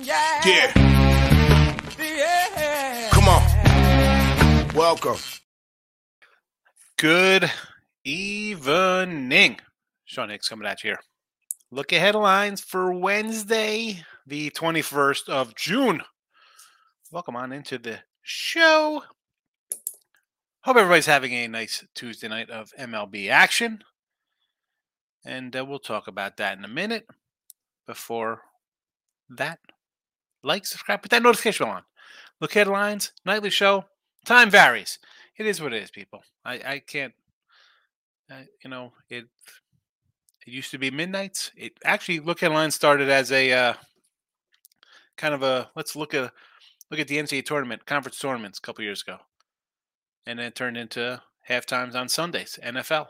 Yeah. Yeah. Yeah. Come on. Welcome. Good evening. Sean Higgs coming at you here. Look Ahead Lines for Wednesday, the 21st of June. Welcome on into the show. Hope everybody's having a nice Tuesday night of MLB action. And uh, we'll talk about that in a minute. Before that, like, subscribe, put that notification bell on. Look headlines, nightly show. Time varies. It is what it is, people. I, I can't, you know, it it used to be midnights. It actually look headlines started as a uh, kind of a let's look at look at the NCAA tournament, conference tournaments a couple years ago, and then it turned into half times on Sundays, NFL,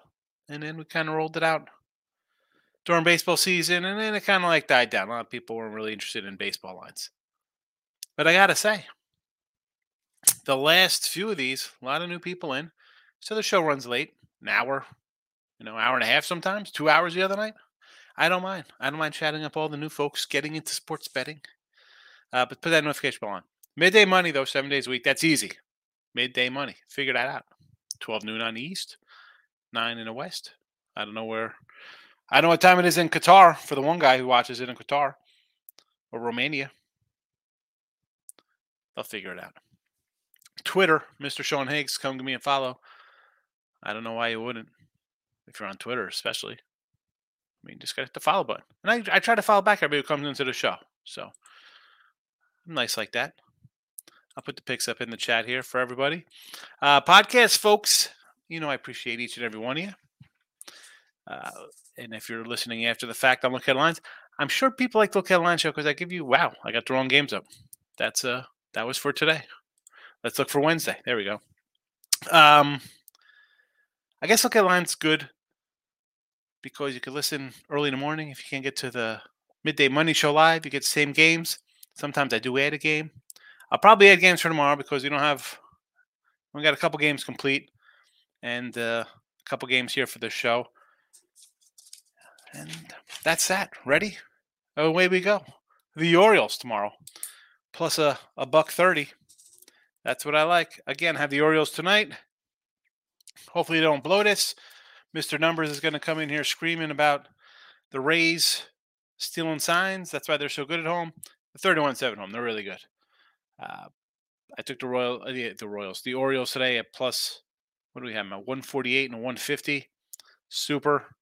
and then we kind of rolled it out during baseball season, and then it kind of like died down. A lot of people weren't really interested in baseball lines, but I gotta say, the last few of these, a lot of new people in, so the show runs late, an hour, you know, hour and a half sometimes, two hours the other night. I don't mind. I don't mind chatting up all the new folks getting into sports betting. Uh, but put that notification bell on. Midday money, though, seven days a week. That's easy. Midday money. Figure that out. 12 noon on the east, 9 in the west. I don't know where. I don't know what time it is in Qatar for the one guy who watches it in Qatar or Romania. They'll figure it out. Twitter, Mr. Sean Higgs, come to me and follow. I don't know why you wouldn't, if you're on Twitter, especially. I mean, just hit the follow button. And I, I try to follow back everybody who comes into the show. So I'm nice like that. I'll put the pics up in the chat here for everybody. Uh, podcast folks, you know I appreciate each and every one of you. Uh, and if you're listening after the fact on Look Headlines, I'm sure people like the Look Headlines show because I give you, wow, I got the wrong games up. That's uh, that was for today. Let's look for Wednesday. There we go. Um, I guess Look lines good because you can listen early in the morning if you can't get to the midday money show live. You get the same games. Sometimes I do add a game. I'll probably add games for tomorrow because we don't have. We got a couple games complete, and uh, a couple games here for the show. And that's that. Ready? Away we go. The Orioles tomorrow, plus a, a buck thirty. That's what I like. Again, have the Orioles tonight. Hopefully, they don't blow this. Mr. Numbers is going to come in here screaming about the Rays stealing signs. That's why they're so good at home. The 31 7 home. They're really good. Uh, I took the Royal, uh, the, the Royals, the Orioles today at plus, what do we have? A 148 and 150. Super.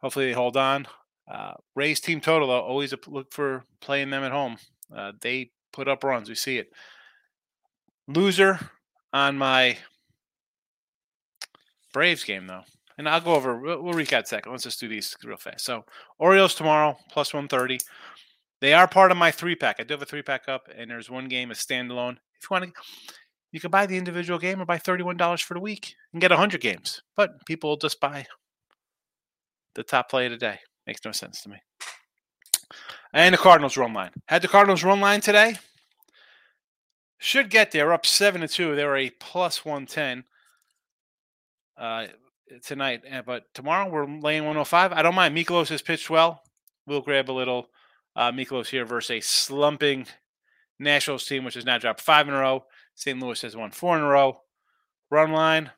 Hopefully they hold on. Uh, Rays team total, though, always look for playing them at home. Uh, they put up runs. We see it. Loser on my Braves game, though. And I'll go over, we'll, we'll recap second. Let's just do these real fast. So, Orioles tomorrow, plus 130. They are part of my three pack. I do have a three pack up, and there's one game, a standalone. If you want to, you can buy the individual game or buy $31 for the week and get 100 games. But people will just buy the top play of the day. Makes no sense to me. And the Cardinals run line. Had the Cardinals run line today. Should get there up seven to two. They were a plus one ten uh, tonight, but tomorrow we're laying one hundred five. I don't mind. Mikolas has pitched well. We'll grab a little uh, Mikolas here versus a slumping Nationals team, which has now dropped five in a row. St. Louis has won four in a row. Run line.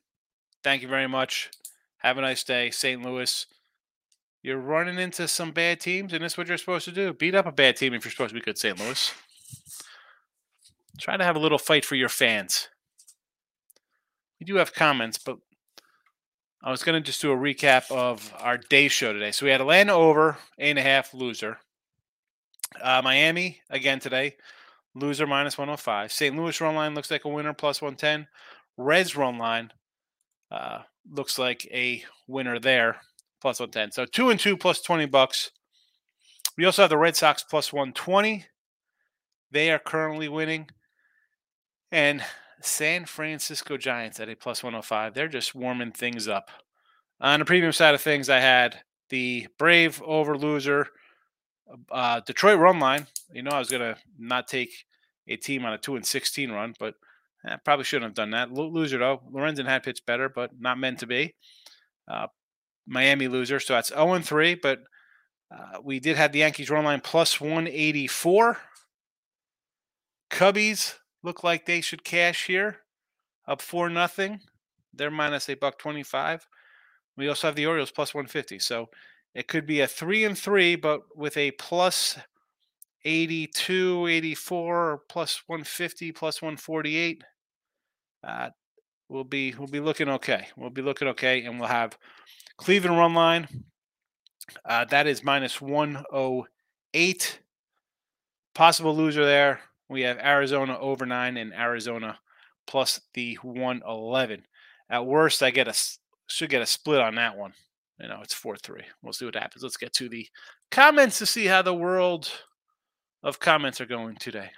Thank you very much. Have a nice day, St. Louis. You're running into some bad teams, and that's what you're supposed to do. Beat up a bad team if you're supposed to be good, St. Louis. Try to have a little fight for your fans. We do have comments, but I was going to just do a recap of our day show today. So we had Atlanta over, eight and a half loser. Uh, Miami again today, loser minus 105. St. Louis run line looks like a winner plus 110. Reds run line uh, looks like a winner there plus 110. So two and two plus 20 bucks. We also have the Red Sox plus 120. They are currently winning. And San Francisco Giants at a plus 105. They're just warming things up. On the premium side of things, I had the Brave over loser, uh, Detroit run line. You know, I was going to not take a team on a 2 and 16 run, but I probably shouldn't have done that. Loser, though. Lorenzen had pitched better, but not meant to be. Uh, Miami loser. So that's 0 and 3, but uh, we did have the Yankees run line plus 184. Cubbies look like they should cash here, up four nothing. They're minus a buck twenty five. We also have the Orioles plus one fifty. So it could be a three and three, but with a plus 82, 84, plus 150, plus 148. Uh, we'll be we'll be looking okay. We'll be looking okay, and we'll have Cleveland run line. Uh, that is minus 108. Possible loser there. We have Arizona over nine and Arizona plus the 111. At worst, I get a should get a split on that one. You know, it's 4 3. We'll see what happens. Let's get to the comments to see how the world of comments are going today.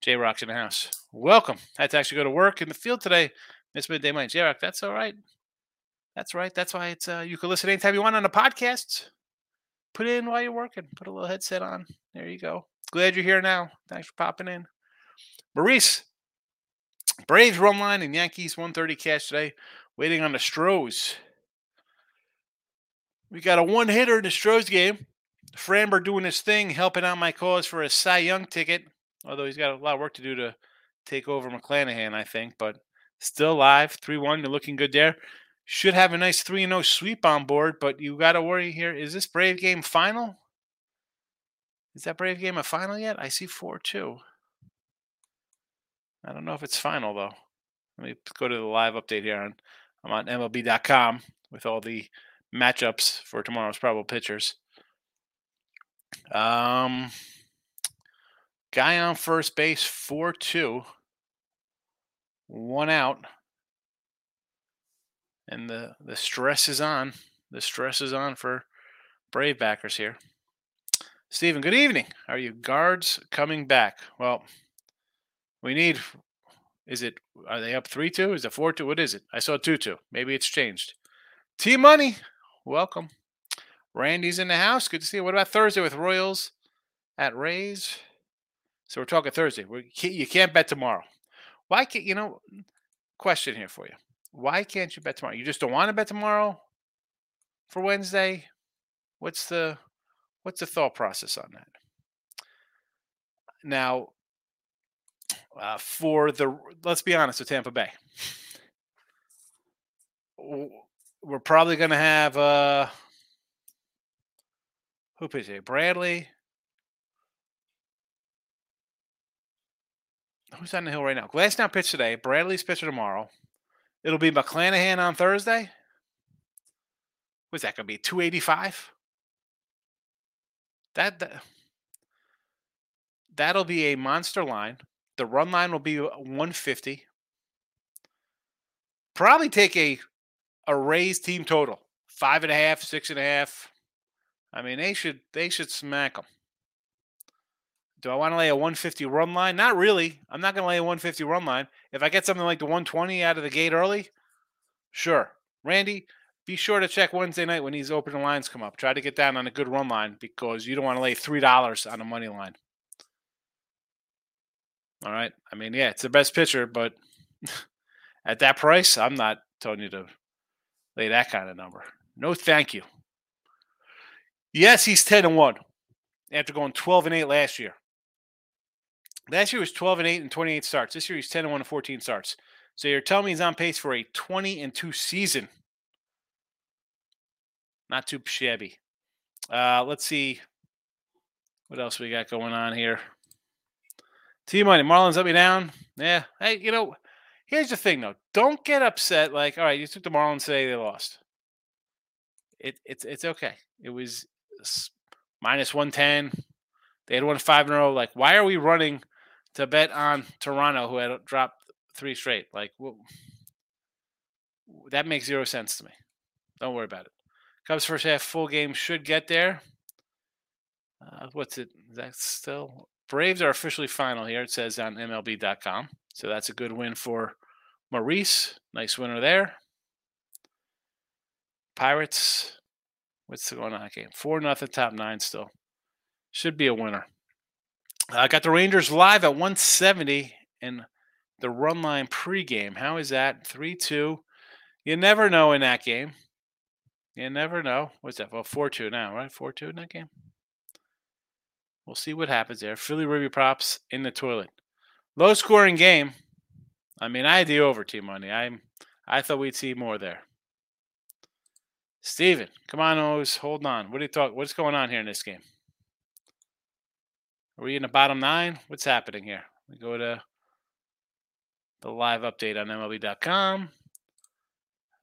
J Rock's in the house. Welcome. I had to actually go to work in the field today. Miss Midday Mind. J Rock, that's all right. That's right. That's why it's uh, you can listen anytime you want on the podcast. Put it in while you're working. Put a little headset on. There you go. Glad you're here now. Thanks for popping in. Maurice, Braves run line and Yankees 130 cash today. Waiting on the Stros. We got a one hitter in the Stros game. Framber doing his thing, helping out my cause for a Cy Young ticket. Although he's got a lot of work to do to take over McClanahan, I think. But still alive. 3 1. You're looking good there. Should have a nice 3 0 sweep on board. But you got to worry here. Is this Brave game final? Is that Brave game a final yet? I see 4 2. I don't know if it's final, though. Let me go to the live update here. On, I'm on MLB.com with all the matchups for tomorrow's probable pitchers. Um, guy on first base, 4 2. One out. And the, the stress is on. The stress is on for Brave backers here. Stephen, good evening. Are you guards coming back? Well, we need. Is it? Are they up three two? Is it four two? What is it? I saw two two. Maybe it's changed. T Money, welcome. Randy's in the house. Good to see you. What about Thursday with Royals at Rays? So we're talking Thursday. We you can't bet tomorrow. Why can't you know? Question here for you. Why can't you bet tomorrow? You just don't want to bet tomorrow for Wednesday. What's the what's the thought process on that? Now, uh, for the let's be honest with Tampa Bay, we're probably going to have. Uh, who pitched it? Bradley. Who's on the hill right now? Glasnow pitched today. Bradley's pitching tomorrow. It'll be McClanahan on Thursday. What's that going to be? 285? That, that that'll be a monster line. The run line will be uh, 150. Probably take a a raised team total. Five and a half, six and a half, I mean, they should they should smack them. Do I want to lay a 150 run line? Not really. I'm not going to lay a 150 run line. If I get something like the 120 out of the gate early, sure. Randy, be sure to check Wednesday night when these opening lines come up. Try to get down on a good run line because you don't want to lay three dollars on a money line. All right. I mean, yeah, it's the best pitcher, but at that price, I'm not telling you to lay that kind of number. No, thank you. Yes, he's 10 and 1 after going 12 and 8 last year. Last year was 12 and 8 and 28 starts. This year he's 10 and 1 and 14 starts. So you're telling me he's on pace for a 20 and 2 season. Not too shabby. Uh, let's see what else we got going on here. T Money, Marlins let me down. Yeah. Hey, you know, here's the thing though. Don't get upset. Like, all right, you took the Marlins today, they lost. It, it's it's okay. It was minus 110. They had won five in a row. Like, why are we running to bet on Toronto, who had dropped three straight? Like, well, that makes zero sense to me. Don't worry about it. Cubs first half full game should get there. Uh, what's it? That's still Braves are officially final here. It says on MLB.com. So that's a good win for Maurice. Nice winner there. Pirates What's going on game? Four nothing, top nine still. Should be a winner. I got the Rangers live at 170 and the run line pregame. How is that? 3 2. You never know in that game. You never know. What's that? Well, 4 2 now, right? 4 2 in that game. We'll see what happens there. Philly Ruby props in the toilet. Low scoring game. I mean, I had the over team money. I'm. I thought we'd see more there. Steven, come on, O's. Hold on. What do you talk? What's going on here in this game? Are we in the bottom nine? What's happening here? We go to the live update on MLB.com.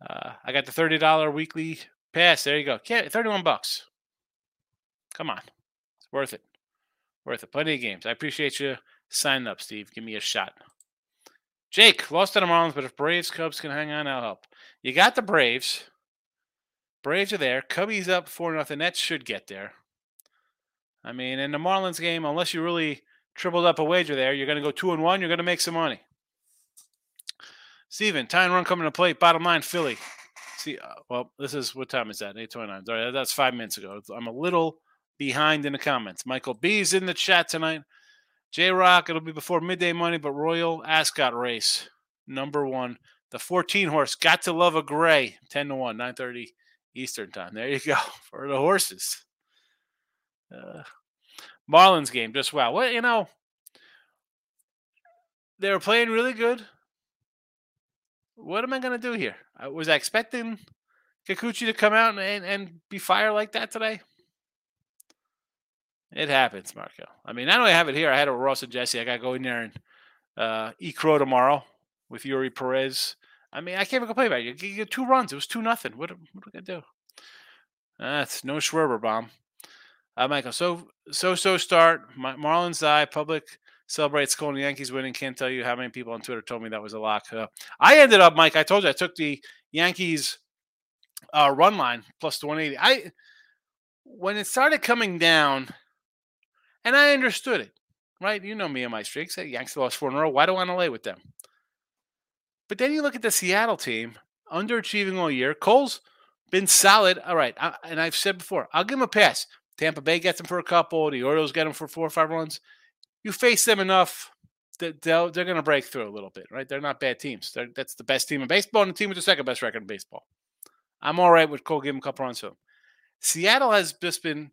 Uh, I got the thirty dollar weekly pass. There you go. Thirty one bucks. Come on, it's worth it. Worth it. Plenty of games. I appreciate you signing up, Steve. Give me a shot. Jake lost to the Marlins, but if Braves Cubs can hang on, I'll help. You got the Braves. Braves are there. Cubbies up four nothing. That should get there. I mean, in the Marlins game, unless you really tripled up a wager there, you're going to go two and one. You're going to make some money. Steven, time run coming to play. Bottom line, Philly. See, uh, well, this is what time is that? Eight twenty nine. Sorry, that's five minutes ago. I'm a little behind in the comments. Michael B's in the chat tonight. J Rock, it'll be before midday money, but Royal Ascot race number one. The 14 horse got to love a gray, 10 to 1, 9:30 Eastern time. There you go for the horses. Uh, Marlins game, just wow. Well, you know, they were playing really good what am I going to do here? Was I expecting Kikuchi to come out and, and be fire like that today? It happens, Marco. I mean, I don't have it here, I had it with Ross and Jesse. I got to go in there and uh, eat crow tomorrow with Eury Perez. I mean, I can't even complain about it. You get two runs. It was two nothing. What, what are we gonna do? That's no Schwarber bomb. Uh, Michael, so so so start. My, Marlins die. Public celebrate Skull and Yankees winning. Can't tell you how many people on Twitter told me that was a lock. Uh, I ended up, Mike. I told you I took the Yankees uh, run line plus the 180. I when it started coming down, and I understood it. Right, you know me and my streaks. Hey, Yankees lost four in a row. Why do I want to lay with them? But then you look at the Seattle team, underachieving all year. Cole's been solid. All right, I, and I've said before, I'll give him a pass. Tampa Bay gets them for a couple. The Orioles get them for four or five runs you face them enough that they they're going to break through a little bit, right? They're not bad teams. They're, that's the best team in baseball and the team with the second best record in baseball. I'm all right with Cole giving a couple runs to him. Seattle has just been,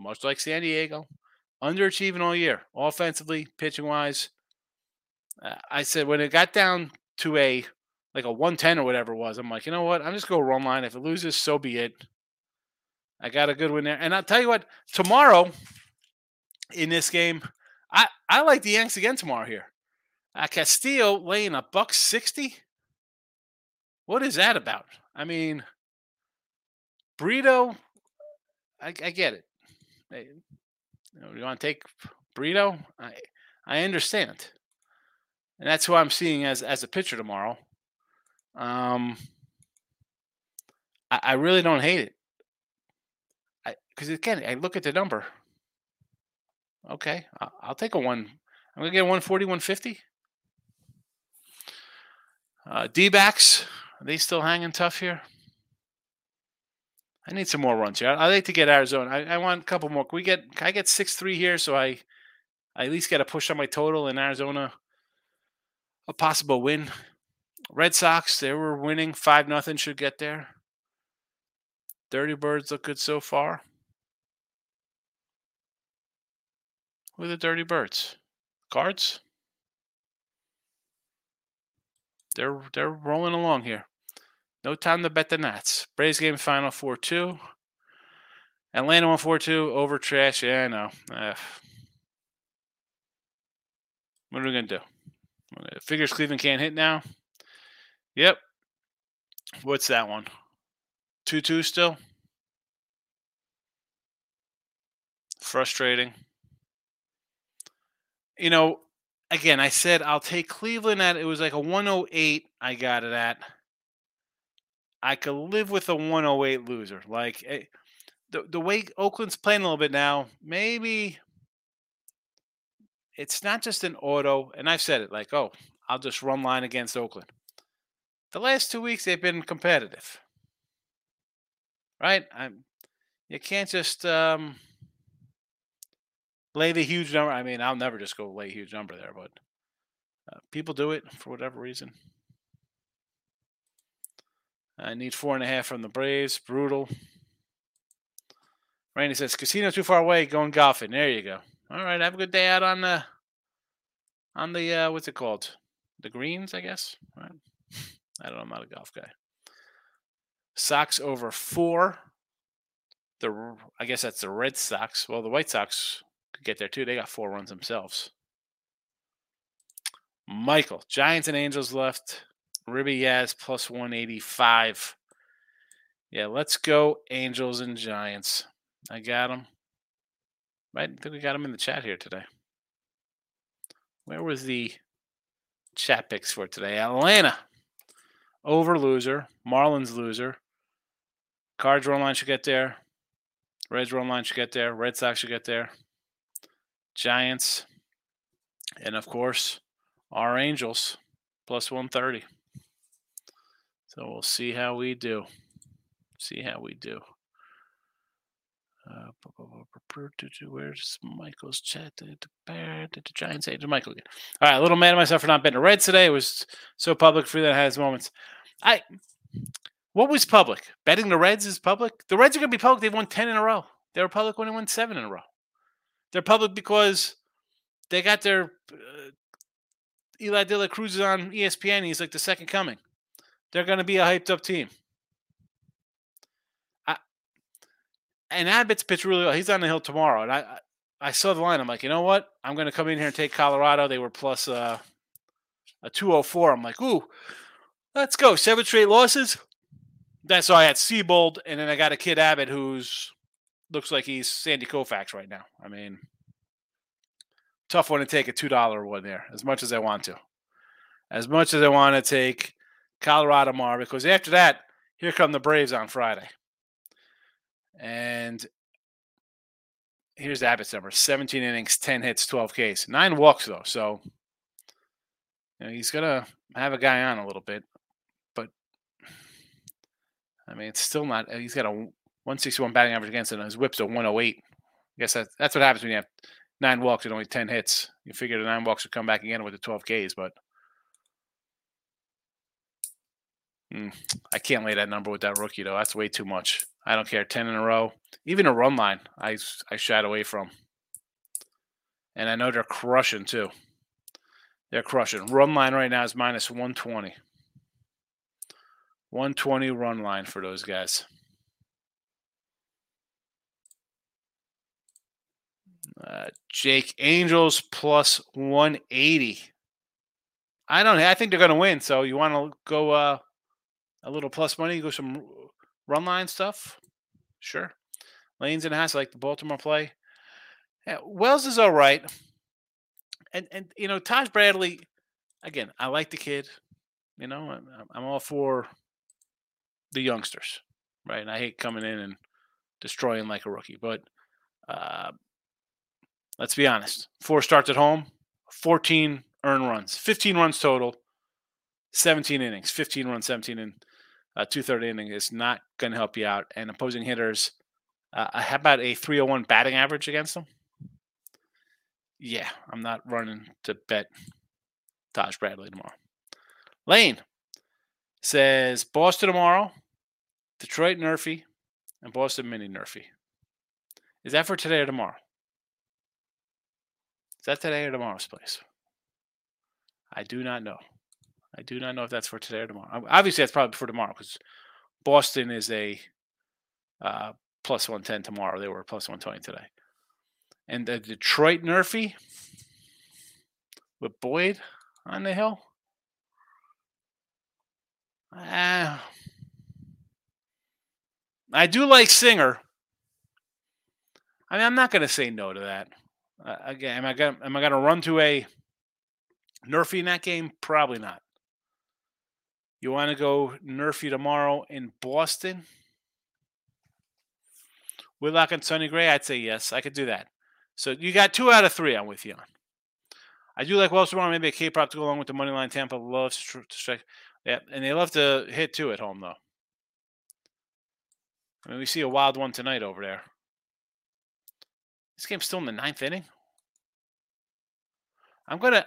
much like San Diego, underachieving all year, offensively, pitching wise. Uh, I said when it got down to a like a 110 or whatever it was, I'm like, you know what? I'm just going to run line. If it loses, so be it. I got a good win there. And I'll tell you what, tomorrow in this game, I, I like the Yanks again tomorrow here. Uh, Castillo laying a buck sixty. What is that about? I mean, Brito. I, I get it. Hey, you, want to take Brito? I I understand, and that's who I'm seeing as as a pitcher tomorrow. Um, I, I really don't hate it. Because again, I look at the number. Okay, I'll take a one. I'm gonna get 140, 150. Uh, D backs, are they still hanging tough here? I need some more runs here. I, like to get Arizona. I, I, want a couple more. Can we get? I get six three here? So I, I at least get a push on my total in Arizona. A possible win. Red Sox, they were winning five nothing. Should get there. Dirty Birds look good so far. Are the Dirty Birds? Cards? They're they're rolling along here. No time to bet the Nats. Braves game final 4 2. Atlanta 1 4 2. Over trash. Yeah, I know. Uh, what are we going to do? Figures Cleveland can't hit now. Yep. What's that one? 2 2 still? Frustrating you know, again, I said I'll take Cleveland at it was like a 108. I got it at. I could live with a 108 loser. Like eh, the the way Oakland's playing a little bit now, maybe it's not just an auto. And I've said it like, oh, I'll just run line against Oakland. The last two weeks they've been competitive, right? I'm. You can't just um, lay the huge number. I mean, I'll never just go lay a huge number there, but uh, people do it for whatever reason. I need four and a half from the Braves. Brutal. Randy says, casino too far away, going golfing. There you go. All right, have a good day out on the on the uh, what's it called? The greens, I guess. Right. I don't know. I'm not a golf guy. Sox over four. The I guess that's the Red Sox. Well, the White Sox get there too. They got four runs themselves. Michael, Giants and Angels left. Ribby Yaz plus 185. Yeah, let's go Angels and Giants. I got them. Right? I think we got them in the chat here today. Where was the chat picks for today? Atlanta over loser. Marlins loser. Cards run line should get there. Reds run line should get there. Red Sox should get there. Giants. And of course, our Angels plus 130. So we'll see how we do. See how we do. Uh, where's Michael's chat? Did the Giants to Michael again? All right, a little mad at myself for not betting the Reds today. It was so public for that has moments. I what was public? Betting the Reds is public. The Reds are going to be public. They've won ten in a row. They were public when they won seven in a row. They're public because they got their uh, Elly De La Cruz is on ESPN. He's like the second coming. They're going to be a hyped up team. and Abbott's pitched really well. He's on the hill tomorrow, and I I saw the line. I'm like, you know what? I'm going to come in here and take Colorado. They were plus uh, a 204. I'm like, ooh, let's go. Seven straight losses. That's so I had Seabold, and then I got a kid Abbott who's looks like he's Sandy Koufax right now. I mean, tough one to take a two dollar one there. As much as I want to, as much as I want to take Colorado Mar because after that, here come the Braves on Friday. And here's Abbott's number 17 innings, 10 hits, 12 Ks. Nine walks, though. So you know, he's to have a guy on a little bit. But, I mean, it's still not. He's got a 161 batting average against him. His whip's a 108. I guess that, that's what happens when you have nine walks and only 10 hits. You figure the nine walks would come back again with the 12 Ks, but. Mm, I can't lay that number with that rookie though. That's way too much. I don't care. Ten in a row, even a run line. I I shied away from, and I know they're crushing too. They're crushing. Run line right now is minus one twenty. One twenty run line for those guys. Uh, Jake Angels plus 180. I don't. I think they're going to win. So you want to go uh, a little plus money, go some run line stuff. Sure. Lanes and Haas, like the Baltimore play. Yeah, Wells is all right. And, and you know, Taj Bradley, again, I like the kid. You know, I'm, I'm all for the youngsters, right? And I hate coming in and destroying like a rookie. But uh, let's be honest four starts at home, 14 earned runs, 15 runs total, 17 innings, 15 runs, 17 in uh, two third inning is not going to help you out. And opposing hitters, uh, how about a 301 batting average against them? Yeah, I'm not running to bet Taj Bradley tomorrow. Lane says Boston tomorrow, Detroit Nerfy, and Boston Mini Nerfy. Is that for today or tomorrow? Is that today or tomorrow's place? I do not know. I do not know if that's for today or tomorrow. Obviously, that's probably for tomorrow because Boston is a uh, plus 110 tomorrow. They were plus 120 today. And the Detroit Nerfy with Boyd on the hill. Uh, I do like Singer. I mean, I'm not going to say no to that. Uh, again, am I gonna am I to run to a Nerfy in that game? Probably not. You want to go Nerfy tomorrow in Boston? Whitlock and Sonny Gray? I'd say yes. I could do that. So you got two out of three I'm with you on. I do like Wells tomorrow. Maybe a K prop to go along with the money line. Tampa loves to strike. Yeah, and they love to hit two at home though. I mean, we see a wild one tonight over there. This game's still in the ninth inning. I'm gonna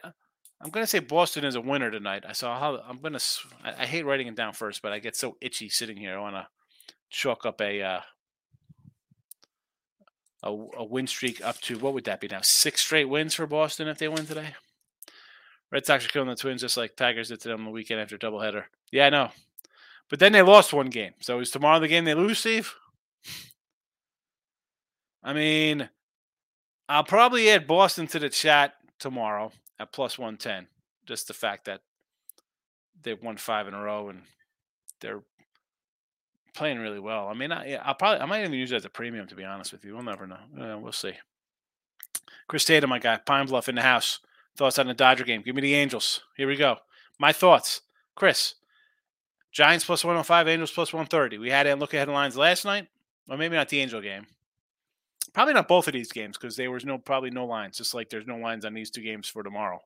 I'm gonna say Boston is a winner tonight. I saw how I'm gonna. I, I hate writing it down first, but I get so itchy sitting here. I want to chalk up a, uh, a a win streak up to what would that be now? Six straight wins for Boston if they win today. Red Sox are killing the Twins just like Tigers did to them the weekend after doubleheader. Yeah, I know. But then they lost one game. So is tomorrow the game they lose, Steve? I mean, I'll probably add Boston to the chat tomorrow at plus 110. Just the fact that they've won five in a row and they're playing really well. I mean, I, will probably, I might even use it as a premium, to be honest with you. We'll never know. Uh, we'll see. Chris Tatum, my guy, Pine Bluff in the house. Thoughts on the Dodger game? Give me the Angels. Here we go. My thoughts. Chris, Giants plus 105, Angels plus 130. We had a look ahead lines last night, or maybe not the Angel game. Probably not both of these games because there was no probably no lines, just like there's no lines on these two games for tomorrow.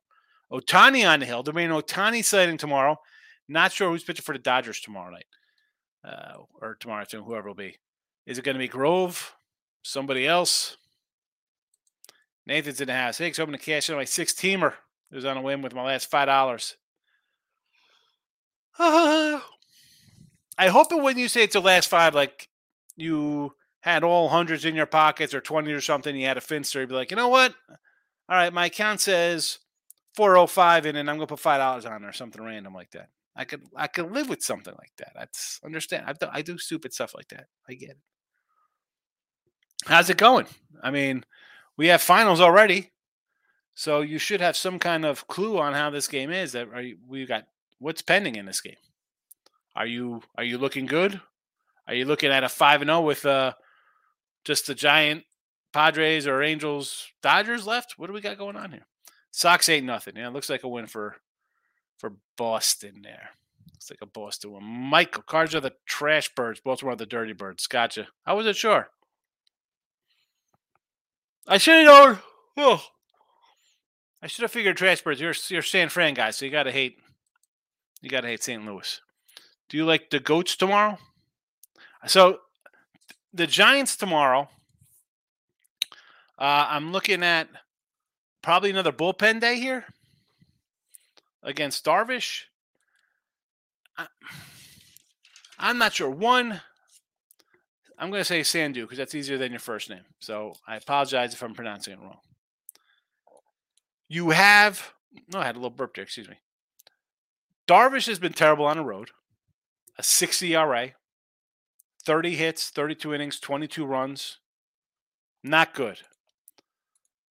Ohtani on the hill. There'll be an Ohtani sighting tomorrow. Not sure who's pitching for the Dodgers tomorrow night uh, or tomorrow afternoon, whoever will be. Is it going to be Grove? Somebody else? Nathan's in the house. Higgs hoping to cash in my six teamer. It was on a win with my last five dollars. Uh, I hope it when you say it's the last five, like you had all hundreds in your pockets or 20 or something, you had a finster, you'd be like, you know what? All right, my account says 405 in and I'm gonna put five dollars on or something random like that. I could I could live with something like that. That's understand. I've done, I do stupid stuff like that. I get it. How's it going? I mean, we have finals already, so you should have some kind of clue on how this game is. That are you, we got what's pending in this game? Are you are you looking good? Are you looking at a five and zero oh with uh just the giant Padres or Angels Dodgers left? What do we got going on here? Sox ain't nothing. Yeah, it looks like a win for for Boston there. Looks like a Boston one. Michael, Cards are the trash birds. Baltimore are the dirty birds. Gotcha. I wasn't sure. I should have known. Oh. I should have figured trash birds. You're you're San Fran guy, so you gotta hate you gotta hate St. Louis. Do you like the goats tomorrow? So the Giants tomorrow. Uh, I'm looking at probably another bullpen day here against Darvish. I, I'm not sure. One, I'm going to say Sandu because that's easier than your first name. So I apologize if I'm pronouncing it wrong. You have, no, I had a little burp there, excuse me. Darvish has been terrible on the road, a 60 ERA, 30 hits, 32 innings, 22 runs. Not good.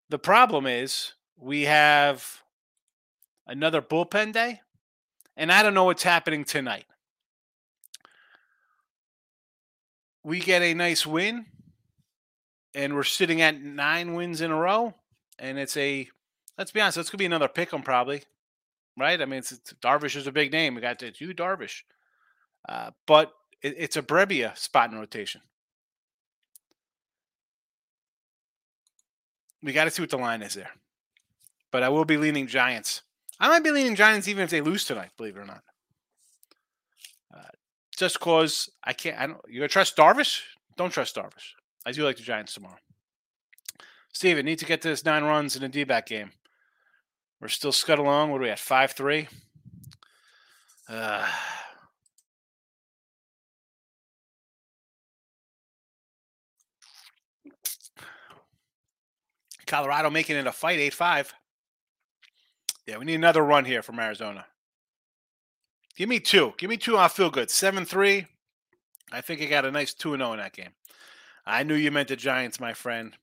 The problem is we have another bullpen day, and I don't know what's happening tonight. We get a nice win, and we're sitting at nine wins in a row, and it's a let's be honest, it's gonna be another pick 'em probably, right? I mean, it's, it's, Darvish is a big name. We got to you Darvish, uh, but it, it's a Brebbia spot in rotation. We got to see what the line is there, but I will be leaning Giants. I might be leaning Giants even if they lose tonight. Believe it or not. Uh, just cause I can't. I don't. You gonna trust Darvish? Don't trust Darvish. I do like the Giants tomorrow. Steven, need to get to this nine runs in a D-back game. We're still scud along. What are we at? Five three. Uh, Colorado making it a fight, eight five. Yeah, we need another run here from Arizona. Give me two. Give me two. I'll feel good. 7 3. I think I got a nice 2 0 in that game. I knew you meant the Giants, my friend.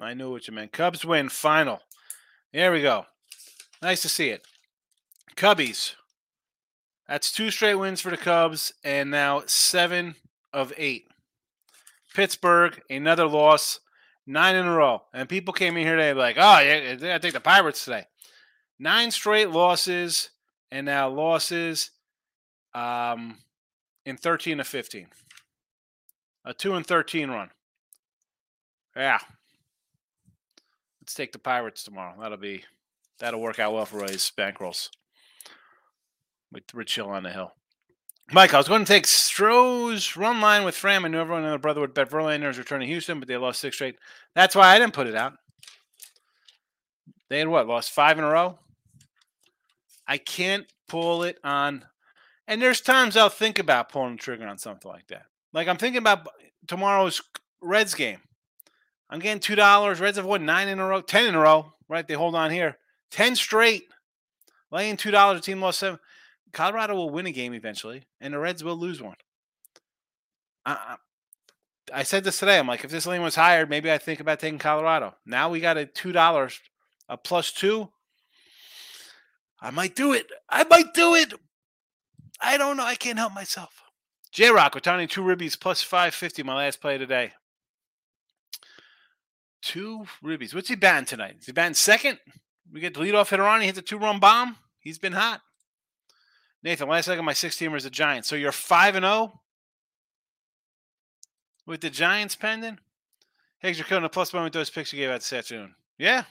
I knew what you meant. Cubs win final. There we go. Nice to see it. Cubbies. That's two straight wins for the Cubs, and now seven of eight. Pittsburgh, another loss, nine in a row. And people came in here today like, oh, yeah, I take the Pirates today nine straight losses and now losses um, in 13 to 15. A 2 and 13 run. Yeah. Let's take the Pirates tomorrow. That'll be that'll work out well for his bankrolls. With Rich Hill on the hill. Mike, I was going to take Stros run line with Fram. I knew everyone their brother would bet Verlander's return to Houston, but they lost six straight. That's why I didn't put it out. They had what? Lost five in a row? I can't pull it on. And there's times I'll think about pulling the trigger on something like that. Like I'm thinking about tomorrow's Reds game. I'm getting two dollars. Reds have won nine in a row, ten in a row. Right? They hold on here. Ten straight. Laying two dollars, a team lost seven. Colorado will win a game eventually, and the Reds will lose one. I, I said this today. I'm like, if this lane was higher, maybe I think about taking Colorado. Now we got a two dollars, a plus two. I might do it. I might do it. I don't know. I can't help myself. J Rock, Ohtani two ribbies plus five fifty. My last play today. Two ribbies. What's he batting tonight? Is he batting second? We get the leadoff hitter on. He hits a two run bomb. He's been hot. Nathan, last I got my six teamer is the Giants. So you're five and zero oh with the Giants pending. Higgs, you're killing a plus one with those picks you gave out this afternoon. Yeah.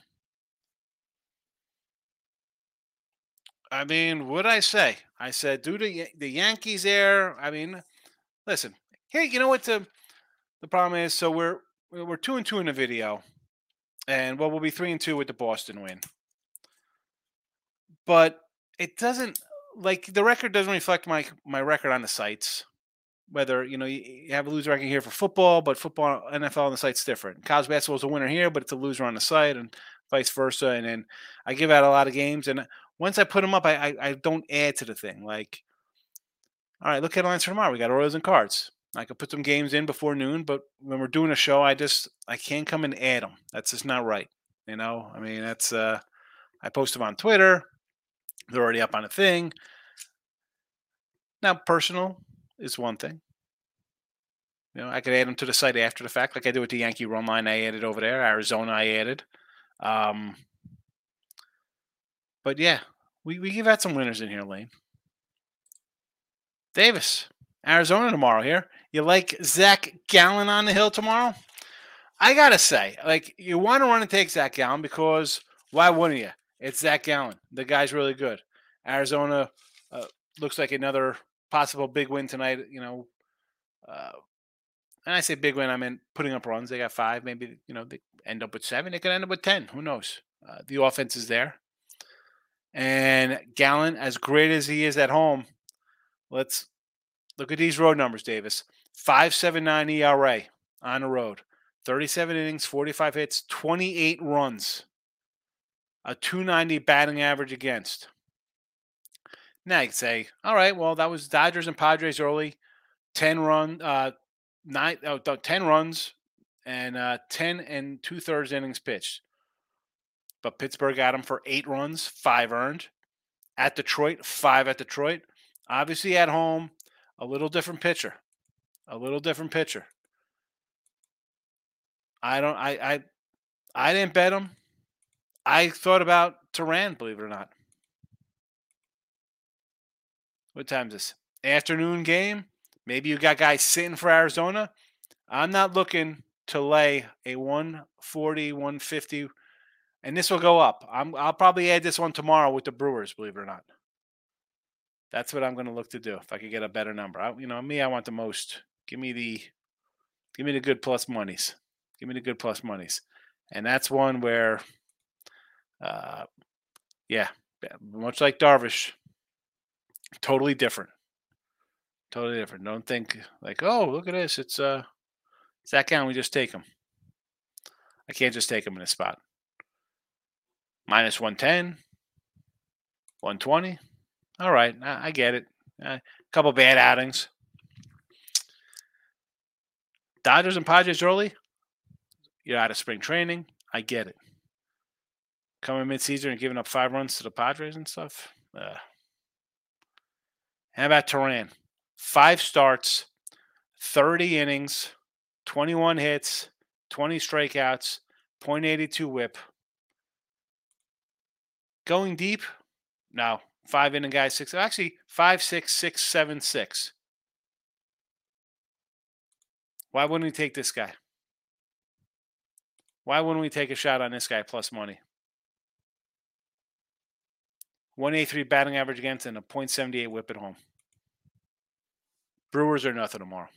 I mean, what I say? I said, do the the Yankees there. I mean, listen. Hey, you know what the the problem is? So we're we're two and two in the video, and well, we'll be three and two with the Boston win. But it doesn't like the record doesn't reflect my my record on the sites. Whether you know you have a loser record here for football, but football NFL on the site's different. College basketball is a winner here, but it's a loser on the site, and vice versa. And then I give out a lot of games, and once I put them up, I I, I don't add to the thing. Like, all right, look at lines for tomorrow. We got Orioles and Cards. I could put some games in before noon, but when we're doing a show, I just I can't come and add them. That's just not right. You know, I mean, that's uh, I post them on Twitter. They're already up on a thing. Now, personal is one thing. You know, I could add them to the site after the fact, like I did with the Yankee run line. I added over there. Arizona, I added. Um, but yeah, we we give out some winners in here, Lane. Davis, Arizona tomorrow. Here, you like Zach Gallen on the hill tomorrow? I gotta say, like, you want to run and take Zach Gallen because why wouldn't you? It's Zach Gallen. The guy's really good. Arizona uh, looks like another possible big win tonight. You know, uh, and I say big win, I mean putting up runs. They got five, maybe you know they end up with seven. They could end up with ten. Who knows? Uh, the offense is there, and Gallen, as great as he is at home, let's look at these road numbers. Davis, five seven nine ERA on the road, thirty seven innings, forty five hits, twenty eight runs a 290 batting average against. Now you say, all right, well, that was Dodgers and Padres early, 10 run, uh, nine, oh, 10 runs and uh, 10 and two thirds innings pitched. But Pittsburgh got him for eight runs, five earned. At Detroit, five at Detroit. Obviously at home, a little different pitcher. A little different pitcher. I don't I I I didn't bet him. I thought about Teheran, believe it or not. What time is this? Afternoon game. Maybe you got guys sitting for Arizona. I'm not looking to lay a 140, 150, and this will go up. I'm, I'll probably add this one tomorrow with the Brewers, believe it or not. That's what I'm going to look to do if I could get a better number. I, you know, me, I want the most. Give me the, give me the good plus monies. Give me the good plus monies, and that's one where uh, yeah, much like Darvish, totally different. Totally different. Don't think like, oh, look at this. It's uh, Zach Gallen. We just take him. I can't just take him in a spot. Minus 110, 120. All right, I, I get it. A uh, couple bad outings. Dodgers and Padres early. You're out of spring training. I get it coming mid-season and giving up five runs to the Padres and stuff. Uh, how about Teheran? Five starts, 30 innings, 21 hits, 20 strikeouts, 0.82 whip. Going deep? No. Five inning guys, six. Actually, five, six, six, seven, six. Why wouldn't we take this guy? Why wouldn't we take a shot on this guy plus money? 183 batting average against and a .78 whip at home. Brewers are nothing tomorrow.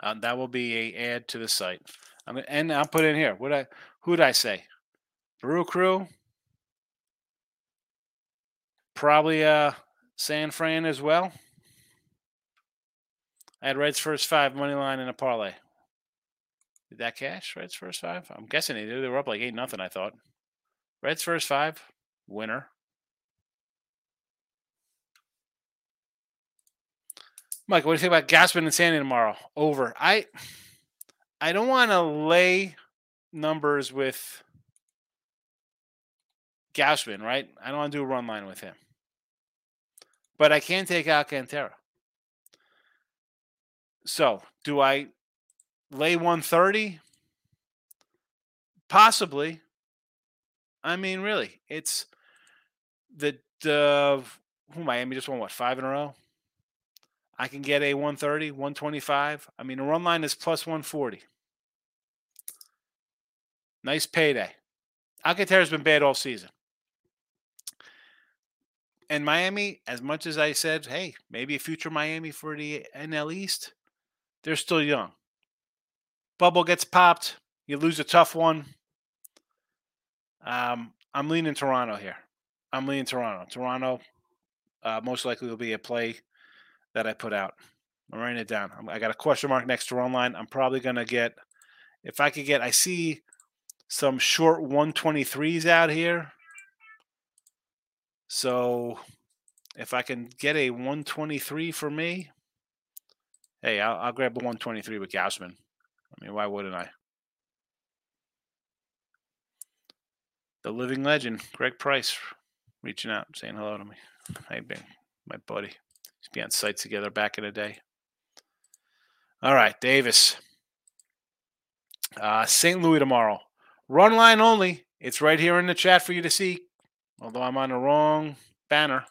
Uh, that will be a add to the site. I'm gonna, and I'll put in here. What I who'd I say? Brew Crew. Probably uh San Fran as well. I had Reds first five money line in a parlay. Did that cash? Reds first five? I'm guessing they did. They were up like eight nothing. I thought. Reds first five winner. Mike, what do you think about Gausman and Sandy tomorrow? Over. I I don't want to lay numbers with Gausman, right? I don't want to do a run line with him. But I can take Alcantara. So, do I lay 130? Possibly. I mean, really, it's the the who Miami just won what five in a row. I can get a 130, 125. I mean, the run line is plus 140. Nice payday. Alcantara's been bad all season. And Miami, as much as I said, hey, maybe a future Miami for the NL East, they're still young. Bubble gets popped. You lose a tough one. Um, I'm leaning Toronto here. I'm leaning Toronto. Toronto uh, most likely will be a play that I put out. I'm writing it down. I got a question mark next to run line. I'm probably going to get, if I could get, I see some short 123s out here. So if I can get a 123 for me, hey, I'll, I'll grab a 123 with Gausman. I mean, why wouldn't I? The living legend, Greg Price, reaching out, saying hello to me. Hey, Bing, my buddy. Be on site together back in the day. All right, Davis. Uh, St. Louis tomorrow. Run line only. It's right here in the chat for you to see. Although I'm on the wrong banner.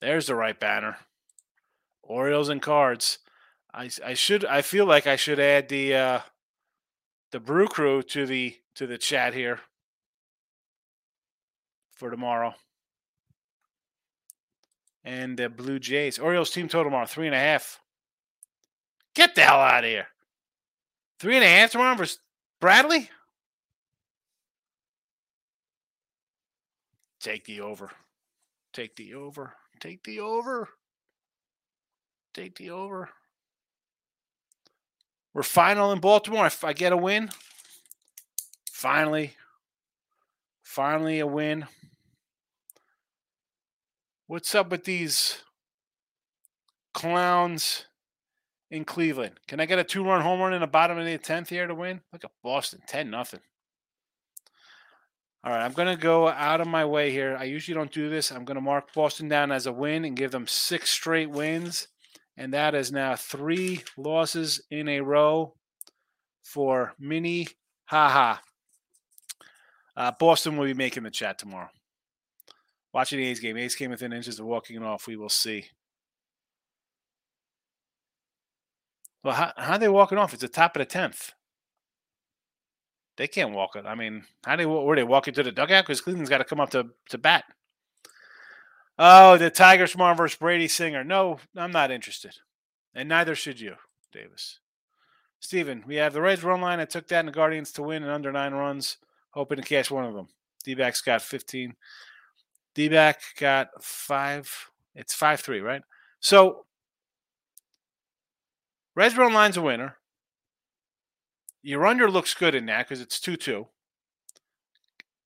There's the right banner. Orioles and cards. I, I should I feel like I should add the uh, the brew crew to the to the chat here for tomorrow. And the Blue Jays. Orioles team total tomorrow, three and a half. Get the hell out of here. Three and a half tomorrow versus Bradley? Take the over. Take the over. Take the over. Take the over. We're final in Baltimore. If I get a win, finally, finally a win. What's up with these clowns in Cleveland? Can I get a two-run home run in the bottom of the tenth here to win? Look at Boston, ten nothing. All right, I'm going to go out of my way here. I usually don't do this. I'm going to mark Boston down as a win and give them six straight wins. And that is now three losses in a row for Mini Haha. Uh, Boston will be making the chat tomorrow. Watching the A's game. A's came within inches of walking off. We will see. Well, how, how are they walking off? It's the top of the 10th. They can't walk it. I mean, how do they were they walking to the dugout? Because Cleveland's got to come up to, to bat. Oh, the Tigers tomorrow versus Brady Singer. No, I'm not interested. And neither should you, Davis. Steven, we have the Reds run line. I took that and the Guardians to win in under nine runs, hoping to catch one of them. D backs got 15. D back got five. It's 5 3, right? So, Reds run line's a winner. Your under looks good in that because it's 2 2.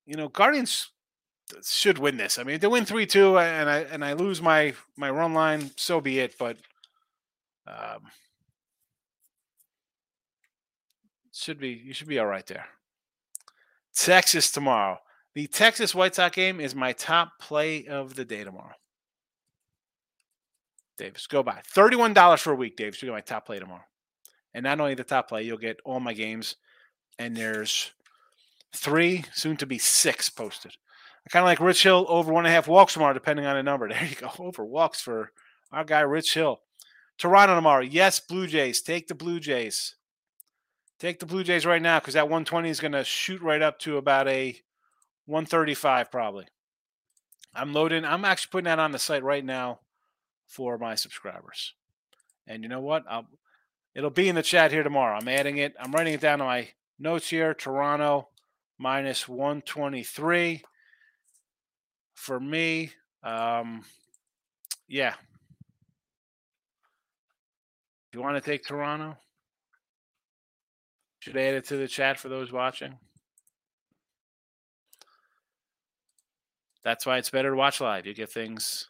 You know, Guardians should win this. I mean, if they win 3 2 and I and I lose my my run line, so be it. But um, should be you should be all right there. Texas tomorrow. The Texas White Sox game is my top play of the day tomorrow. Davis, go by. $31 for a week, Davis. You get my top play tomorrow. And not only the top play, you'll get all my games. And there's three, soon to be six posted. I kind of like Rich Hill over one and a half walks tomorrow, depending on the number. There you go. Over walks for our guy, Rich Hill. Toronto tomorrow. Yes, Blue Jays. Take the Blue Jays. Take the Blue Jays right now because that 120 is going to shoot right up to about a 135 probably. I'm loading. I'm actually putting that on the site right now for my subscribers. And you know what? I'll It'll be in the chat here tomorrow. I'm adding it. I'm writing it down on my notes here. Toronto minus 123 for me. Um, yeah. If you want to take Toronto, should add it to the chat for those watching. That's why it's better to watch live. You get things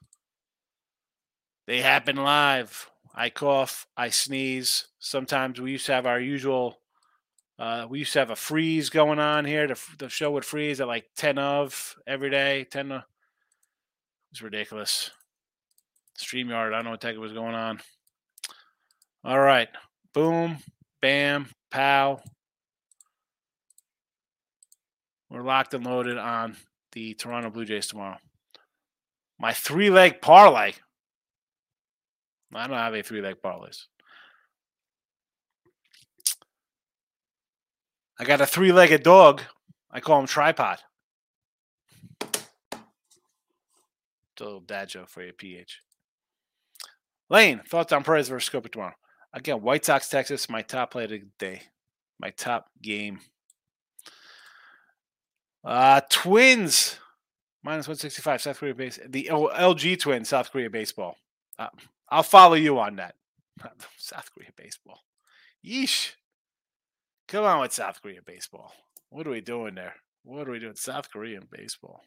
They happen live. I cough, I sneeze. Sometimes we used to have our usual. Uh, we used to have a freeze going on here. The, the show would freeze at like ten of every day. Ten. Of, it was ridiculous. Streamyard. I don't know what the heck was going on. All right. Boom. Bam. Pow. We're locked and loaded on the Toronto Blue Jays tomorrow. My three leg parlay. I don't have a three leg parlays. I got a three legged dog. I call him tripod. It's a little dad joke for you, PH. Lane, thoughts on Perez versus Scope tomorrow. Again, White Sox, Texas, my top play of the day. My top game. Uh, twins, minus 165, South Korea base. The oh, LG Twins, South Korea baseball. Uh, I'll follow you on that. South Korea baseball. Yeesh. Come on with South Korea baseball. What are we doing there? What are we doing? South Korean baseball.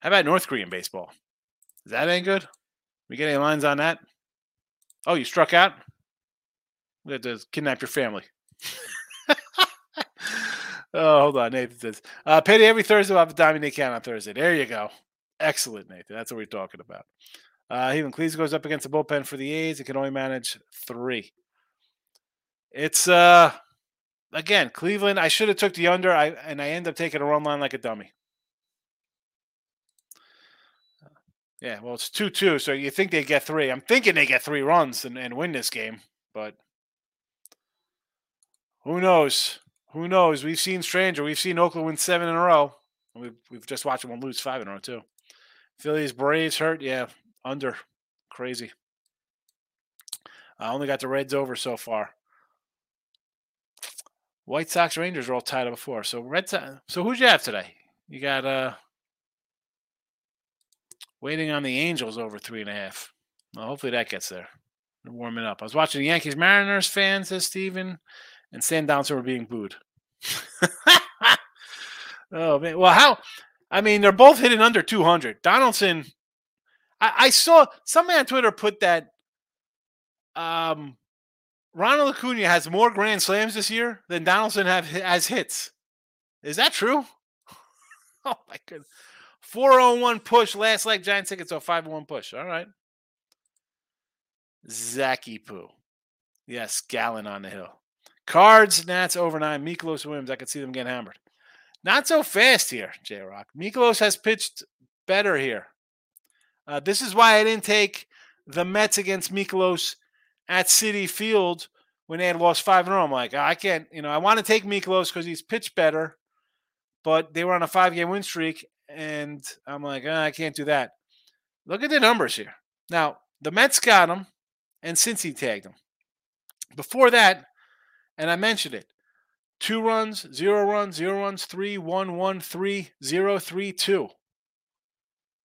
How about North Korean baseball? Is that any good? We get any lines on that? Oh, you struck out? We have to kidnap your family. oh, hold on. Nathan says, uh, payday every Thursday. We'll have a diamond account on Thursday. There you go. Excellent, Nathan. That's what we're talking about. Uh, even Cleese goes up against the bullpen for the A's. It can only manage three. It's uh again Cleveland. I should have took the under. I and I end up taking a run line like a dummy. Yeah, well, it's two two. So you think they get three? I'm thinking they get three runs and, and win this game, but who knows? Who knows? We've seen stranger. We've seen Oakland win seven in a row. We've we've just watched them lose five in a row too. Phillies Braves hurt. Yeah, under. Crazy. I only got the Reds over so far. White Sox Rangers are all tied up before. So Red Sox, so who'd you have today? You got uh waiting on the Angels over three and a half. Well, hopefully that gets there. They're warming up. I was watching the Yankees Mariners fans, says Steven, and Donaldson were being booed. oh man. Well, how I mean, they're both hitting under 200. Donaldson, I, I saw somebody on Twitter put that um Ronald Acuna has more grand slams this year than Donaldson have has hits. Is that true? oh my goodness. 401 push, last leg giant tickets, so 501 push. All right. Zachy Poo. Yes, Gallen on the hill. Cards, Nats over nine. Mikolas Williams. I could see them getting hammered. Not so fast here, J Rock. Mikolas has pitched better here. Uh, this is why I didn't take the Mets against Mikolas at Citi Field when they had lost five in a row. I'm like, I can't, you know, I want to take Mikolas because he's pitched better, but they were on a five game win streak. And I'm like, oh, I can't do that. Look at the numbers here. Now, the Mets got him, and since he tagged him. Before that, and I mentioned it, two runs, zero runs, zero runs, three, one, one, three, zero, three, two.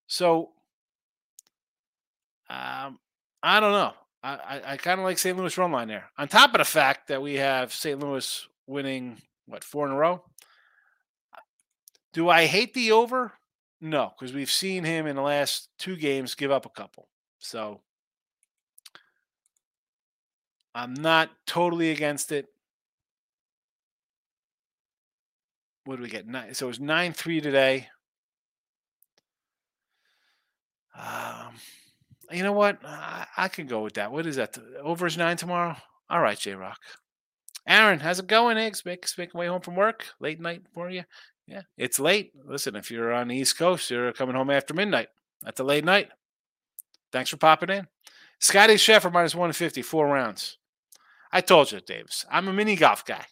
So, um, I don't know. I, I, I kind of like St. Louis run line there. On top of the fact that we have St. Louis winning what four in a row. Do I hate the over? No, because we've seen him in the last two games give up a couple. So I'm not totally against it. What do we get? Nine, so it was 9 3 today. Um, you know what? I, I can go with that. What is that? Over is nine tomorrow? All right, J Rock. Aaron, how's it going, Eggs? Make, making way home from work? Late night for you? Yeah, it's late. Listen, if you're on the East Coast, you're coming home after midnight. That's a late night. Thanks for popping in. Scotty Scheffler minus 150, four rounds. I told you, Davis. I'm a mini golf guy.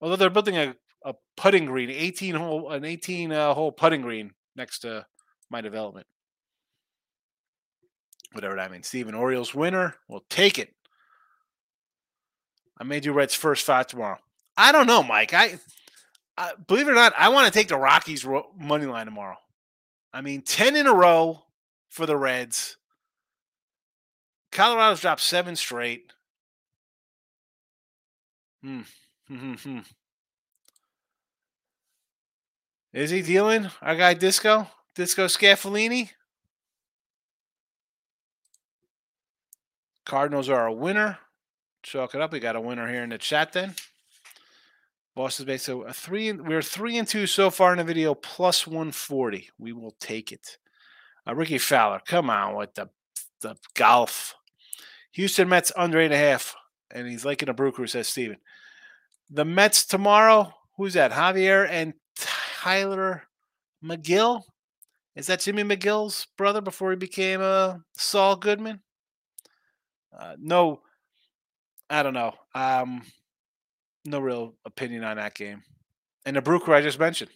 Although they're building a, a putting green, 18 hole, an 18 uh, hole putting green next to my development whatever that means. Steven, Orioles winner. We'll take it. I made you Reds first five tomorrow. I don't know, Mike. I, I believe it or not, I want to take the Rockies ro- money line tomorrow. I mean, ten in a row for the Reds. Colorado's dropped seven straight. Hmm. Hmm. Hmm. Is he dealing? Our guy Disco? Disco Scaffalini? Cardinals are a winner. Chalk it up. We got a winner here in the chat then. Boston's base. So a three. We're three and two so far in the video, plus one forty. We will take it. Uh, Rickie Fowler, come on with the the golf. Houston Mets under eight and a half, and he's liking a brew crew, says Steven. The Mets tomorrow. Who's that? Javier and Tylor Megill. Is that Jimmy McGill's brother before he became uh, Saul Goodman? Uh, no, I don't know. Um, no real opinion on that game. And the Brewer I just mentioned.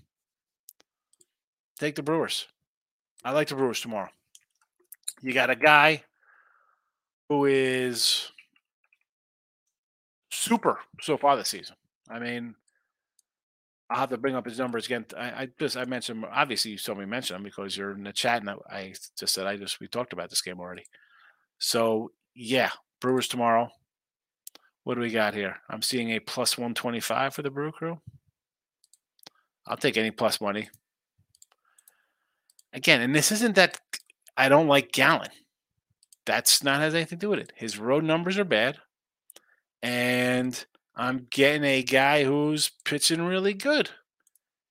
Take the Brewers. I like the Brewers tomorrow. You got a guy who is super so far this season. I mean, I'll have to bring up his numbers again. I, I just I mentioned obviously you saw me mention them because you're in the chat and I, I just said I just we talked about this game already. So yeah, Brewers tomorrow. What do we got here? I'm seeing a plus 125 for the Brew Crew. I'll take any plus money. Again, and this isn't that I don't like Gallen. That's not has anything to do with it. His road numbers are bad. And I'm getting a guy who's pitching really good.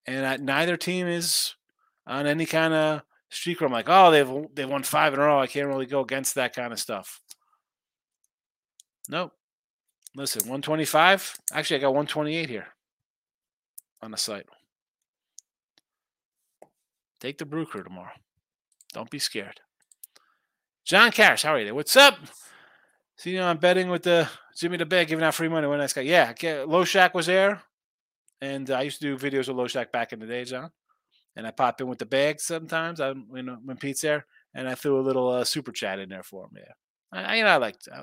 And I, neither team is on any kind of streak where I'm like, oh, they've they won five in a row. I can't really go against that kind of stuff. Nope. Listen, 125. Actually, I got 128 here on the site. Take the brew crew tomorrow. Don't be scared. John Cash, how are you? What's up? See you know, I'm betting with the Jimmy the Bag giving out free money. One nice guy. Yeah, Loshak was there. And I used to do videos with Loshak back in the day, John. And I pop in with the bag sometimes I, you know, when Pete's there. And I threw a little uh, super chat in there for him. Yeah. I, you know, I like I,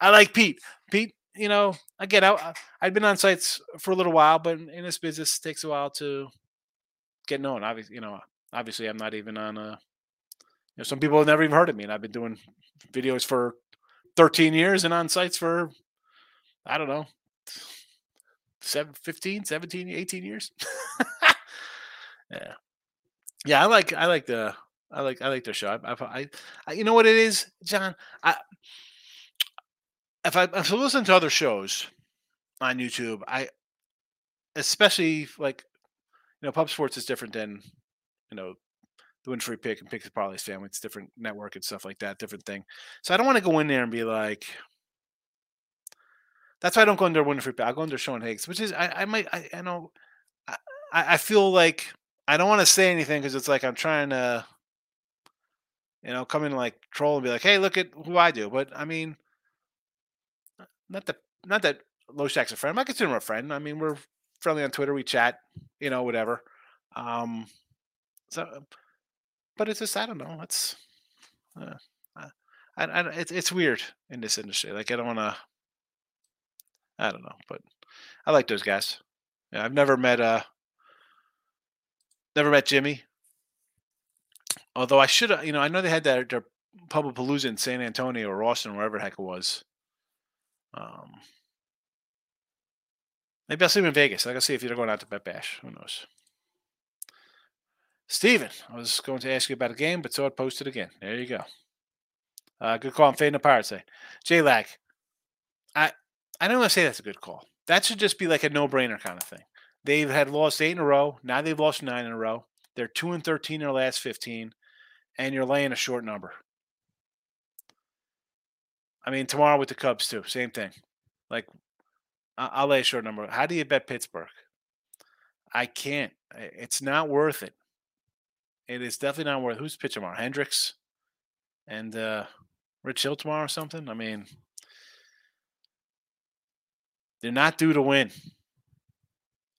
I like Pete. Pete, you know, again, I, I'd been on sites for a little while, but in this business, takes a while to get known. Obviously, you know, obviously, I'm not even on. Uh, you know, some people have never even heard of me, and I've been doing videos for 13 years and on sites for, I don't know, 7, 15, 17, 18 years. yeah. Yeah, I like I like the I like I like the show. I, I, I, you know what it is, John. I if I if I listen to other shows on YouTube, I especially like you know, Pub Sports is different than you know the Win Free Pick and Pick the Parlays family. It's different network and stuff like that, different thing. So I don't want to go in there and be like. That's why I don't go under Win Free Pick. I go under Sean Higgs, which is I, I might I, I know I, I feel like I don't want to say anything because it's like I'm trying to you know, come in like troll and be like, "Hey, look at who I do." But I mean, not that not that Loshak's a friend. I consider him a friend. I mean, we're friendly on Twitter. We chat, you know, whatever. Um, so, but it's just I don't know. It's, uh, I, I, it's it's weird in this industry. Like I don't want to. I don't know, but I like those guys. Yeah, I've never met uh, never met Jimmy. Although I should you know, I know they had that their public Palooza in San Antonio or Austin, wherever the heck it was. Um, maybe I'll see him in Vegas. I gotta see if you're going out to Bet Bash. Who knows? Steven, I was going to ask you about a game, but saw it posted again. There you go. Uh, good call. I'm fading the Pirates. J Lag. I I don't want to say that's a good call. That should just be like a no brainer kind of thing. They've had lost eight in a row. Now they've lost nine in a row. They're two and thirteen in their last fifteen and you're laying a short number. I mean, tomorrow with the Cubs too, same thing. Like, I'll lay a short number. How do you bet Pittsburgh? I can't. It's not worth it. It is definitely not worth. Who's pitching tomorrow? Hendricks and uh, Rich Hill tomorrow or something. I mean, they're not due to win.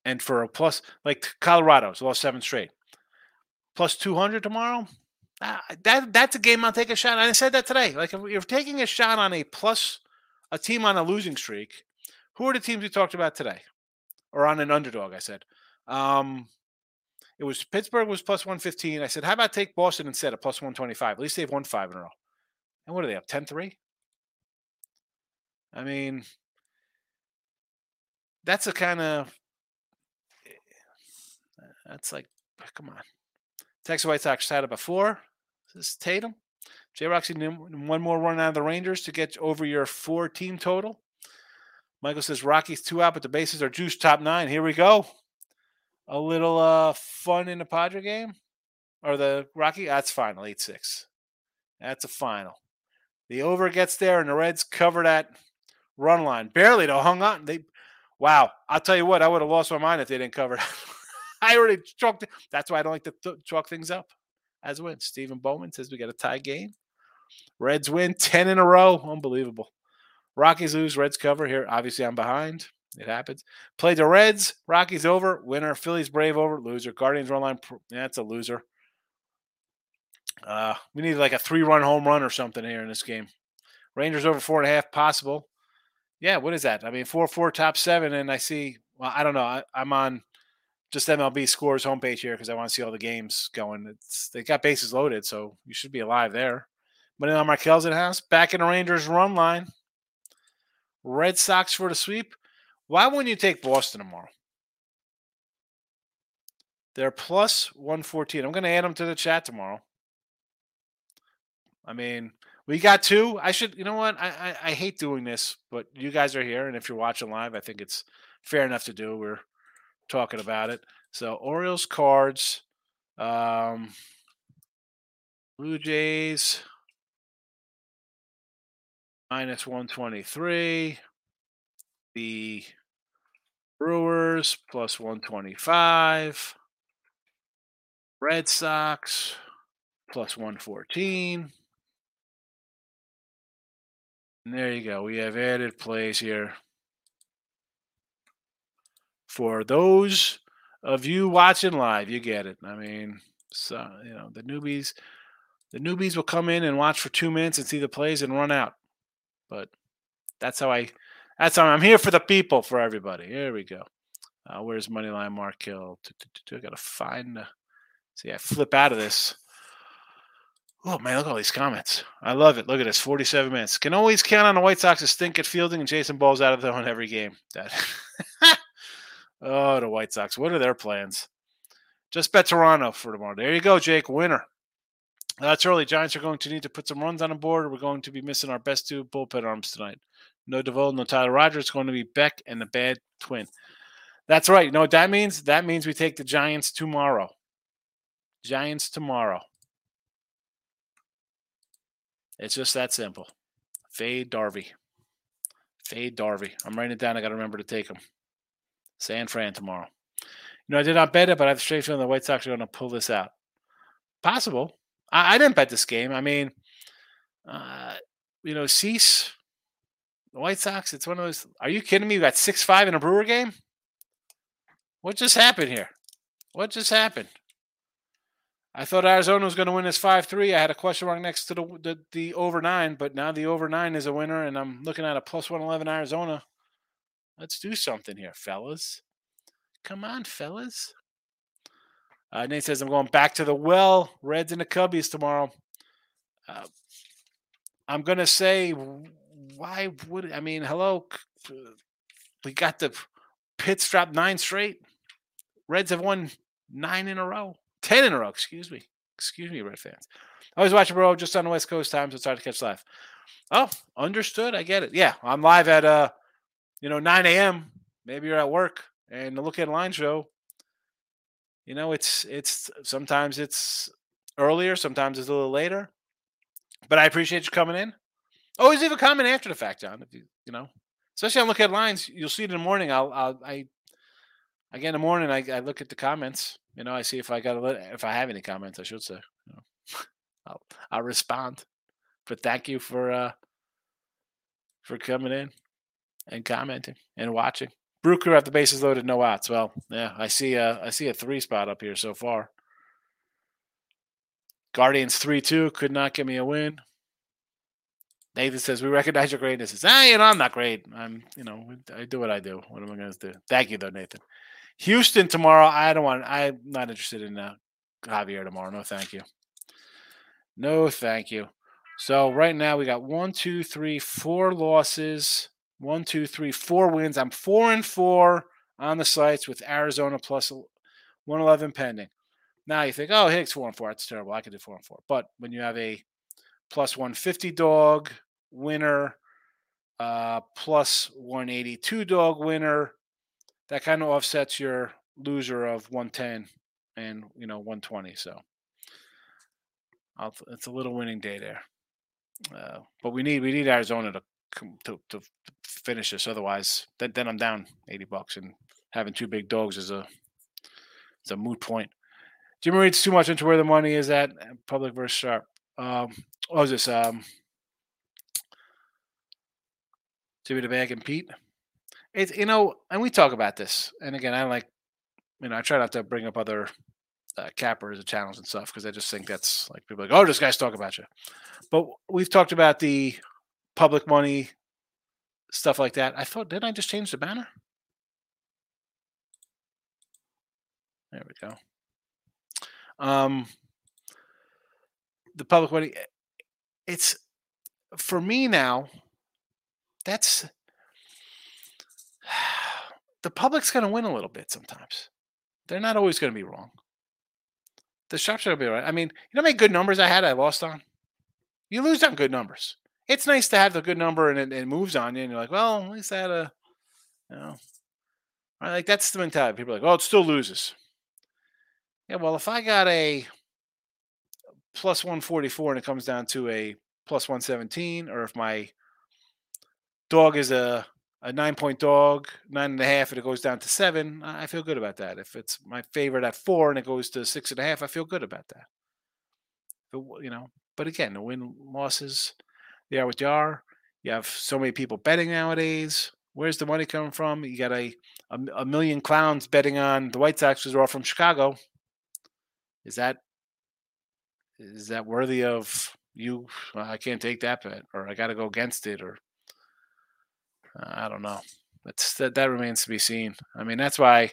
And for a plus, like Colorado's lost seven straight, plus two hundred tomorrow. Uh, that that's a game I'll take a shot. I said that today. Like if you're taking a shot on a plus, a team on a losing streak, who are the teams we talked about today, or on an underdog? I said. Um, it was Pittsburgh was plus 115. I said, how about take Boston instead of plus 125? At least they've won five in a row. And what are they up 10 3? I mean, that's a kind of that's like, come on. Texas White Sox had it before. This is Tatum. J Roxy, one more run out of the Rangers to get over your four team total. Michael says Rockies two out, but the bases are juice top nine. Here we go. A little uh fun in the Padre game or the Rocky. That's final, eight six. That's a final. The over gets there, and the Reds cover that run line barely. Though hung on. They wow. I'll tell you what. I would have lost my mind if they didn't cover. I already chalked. That's why I don't like to th- chalk things up as win. Stephen Bowman says we got a tie game. Reds win 10 in a row. Unbelievable. Rockies lose, Reds cover. Here, obviously, I'm behind. It happens. Play the Reds, Rockies over, winner. Phillies Brave over, loser. Guardians run line. That's a loser. Uh, we need like a three run home run or something here in this game. Rangers over four and a half, possible. Yeah, what is that? I mean, four four top seven, and I see. Well, I don't know. I, I'm on just MLB scores homepage here because I want to see all the games going. It's they got bases loaded, so you should be alive there. Manila Markel's in house. Back in the Rangers run line. Red Sox for the sweep. Why wouldn't you take Boston tomorrow? They're plus 114. I'm going to add them to the chat tomorrow. I mean, we got two. I should, you know what? I, I, I hate doing this, but you guys are here, and if you're watching live, I think it's fair enough to do. We're talking about it. So Orioles cards, um, Blue Jays, minus 123. The Brewers plus 125. Red Sox plus 114. And there you go. We have added plays here. For those of you watching live, you get it. I mean, so you know, the newbies the newbies will come in and watch for two minutes and see the plays and run out. But that's how I. That's I'm here for the people, for everybody. Here we go. Uh, where's Moneyline Mark Hill? I gotta find. The, see, I flip out of this. Oh man, look at all these comments. I love it. Look at this. 47 minutes. Can always count on the White Sox to stink at fielding and Jason balls out of the in every game. That. oh, the White Sox. What are their plans? Just bet Toronto for tomorrow. There you go, Jake. Winner. That's early. Giants are going to need to put some runs on the board. We're going to be missing our best two bullpen arms tonight. No Doval, no Tyler Rogers. It's going to be Beck and the bad twin. That's right. You know what that means? That means we take the Giants tomorrow. Giants tomorrow. It's just that simple. Fade Darby. Fade Darby. I'm writing it down. I got to remember to take them. San Fran tomorrow. You know, I did not bet it, but I have a straight feeling the White Sox are going to pull this out. Possible. I, I didn't bet this game. I mean, uh, you know, Cease, the White Sox. It's one of those. Are you kidding me? You got six five in a Brewer game. What just happened here? What just happened? I thought Arizona was going to win this five three. I had a question mark next to the, the the over nine, but now the over nine is a winner, and I'm looking at a plus one eleven Arizona. Let's do something here, fellas. Come on, fellas. Uh, Nate says, I'm going back to the well. Reds and the Cubbies tomorrow. Uh, I'm going to say, why would I mean, hello? We got the Pits dropped nine straight. Reds have won nine in a row, 10 in a row, excuse me. Excuse me, Red fans. I was watching, bro, just on the West Coast time, so it's hard to catch live. Oh, understood. I get it. Yeah, I'm live at, uh, you know, 9 a.m. Maybe you're at work and the Look Ahead Line show you know, it's it's sometimes it's earlier, sometimes it's a little later. But I appreciate you coming in. Always leave a comment after the fact, John. If you you know, especially on Look Ahead Lines, you'll see it in the morning. I'll, I'll I again in the morning I, I look at the comments. You know, I see if I got a if I have any comments, I should say. You know, I'll I'll respond. But thank you for uh for coming in and commenting and watching. Brooker at the bases loaded, no outs. Well, yeah, I see a I see a three spot up here so far. Guardians three two could not give me a win. Nathan says we recognize your greatness. Says, ah, you know I'm not great. I'm you know I do what I do. What am I going to do? Thank you though, Nathan. Houston tomorrow. I don't want. I'm not interested in uh, Javier tomorrow. No, thank you. No, thank you. So right now we got one, two, three, four losses. One, two, three, four wins. I'm four and four on the sites with Arizona plus 111 pending. Now you think, oh, Higgs four and four. That's terrible. I could do four and four. But when you have a plus 150 dog winner, uh, plus 182 dog winner. That kind of offsets your loser of 110 and you know 120. So I'll, it's a little winning day there. Uh, but we need we need Arizona to to, to finish this. Otherwise, then, then I'm down 80 bucks, and having two big dogs is a it's a moot point. Jimmy reads too much into where the money is at. Public versus sharp. Um, what was this? Um, Jimmy the Bag and Pete. It's you know, and we talk about this. And again, I like, you know, I try not to bring up other uh, cappers and channels and stuff because I just think that's like people like, oh, this guy's talking about you. But we've talked about the public money stuff like that. I thought, didn't I just change the banner? There we go. Um, the public money. It's for me now. That's the public's going to win a little bit sometimes. They're not always going to be wrong. The shops are going to be right. I mean, you know how many good numbers I had I lost on? You lose on good numbers. It's nice to have the good number and it, it moves on you, and you're like, well, at least I had a, you know, right? Like that's the mentality. People are like, oh, it still loses. Yeah, well, if I got a plus 144 and it comes down to a plus 117, or if my dog is a a nine point dog, nine and a half, and it goes down to seven, I feel good about that. If it's my favorite at four and it goes to six and a half, I feel good about that. But, you know, but again, the win losses, they are what they are. You have so many people betting nowadays. Where's the money coming from? You got a, a, a million clowns betting on the White Sox because they're all from Chicago. Is that is that worthy of you? I can't take that bet, or I got to go against it, or I don't know. That's that that remains to be seen. I mean, that's why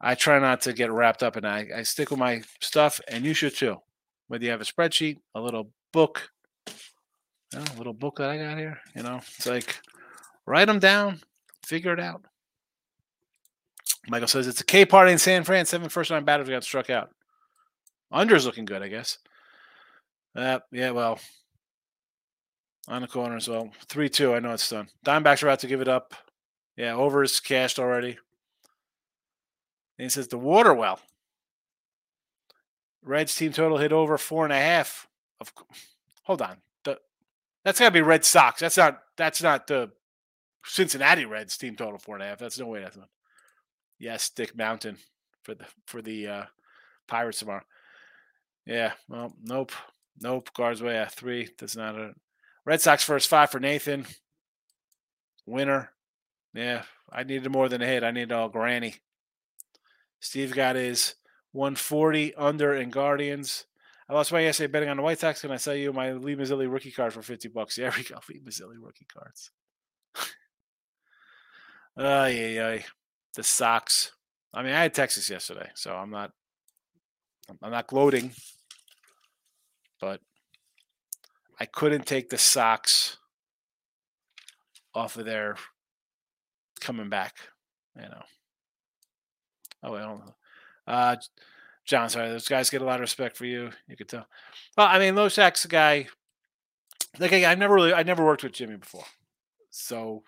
I try not to get wrapped up in I, I stick with my stuff, and you should too. Whether you have a spreadsheet, a little book, you know, a little book that I got here, you know, it's like write them down, figure it out. Michael says it's a K party in San Fran. Seven first time batters got struck out. Under's looking good, I guess. Uh, yeah, well, on the corner as well. 3 2. I know it's done. Diamondbacks are about to give it up. Yeah, over is cashed already. And he says the water well. Reds team total hit over four and a half. Of hold on, the, that's got to be Red Sox. That's not. That's not the Cincinnati Reds team total four and a half. That's no way. That's one. Yes, Dick Mountain for the for the uh, Pirates tomorrow. Yeah. Well, nope, nope. Guards way at three. That's not a Red Sox first five for Nathan. Winner. Yeah, I needed more than a hit. I needed all granny. Steve got his 140 under in Guardians. I lost my essay betting on the White Sox. Can I sell you my Lee Mazzilli rookie card for 50 bucks? Yeah, we go. Lee Mazzilli rookie cards. Oh, yeah, yeah. The Sox. I mean, I had Texas yesterday, so I'm not I'm not gloating, but I couldn't take the socks off of their coming back. You know. Oh, I don't know. Uh, John, sorry, those guys get a lot of respect for you. You could tell. Well, I mean, Loshak's a guy. Like I've never really, I never worked with Jimmy before, so,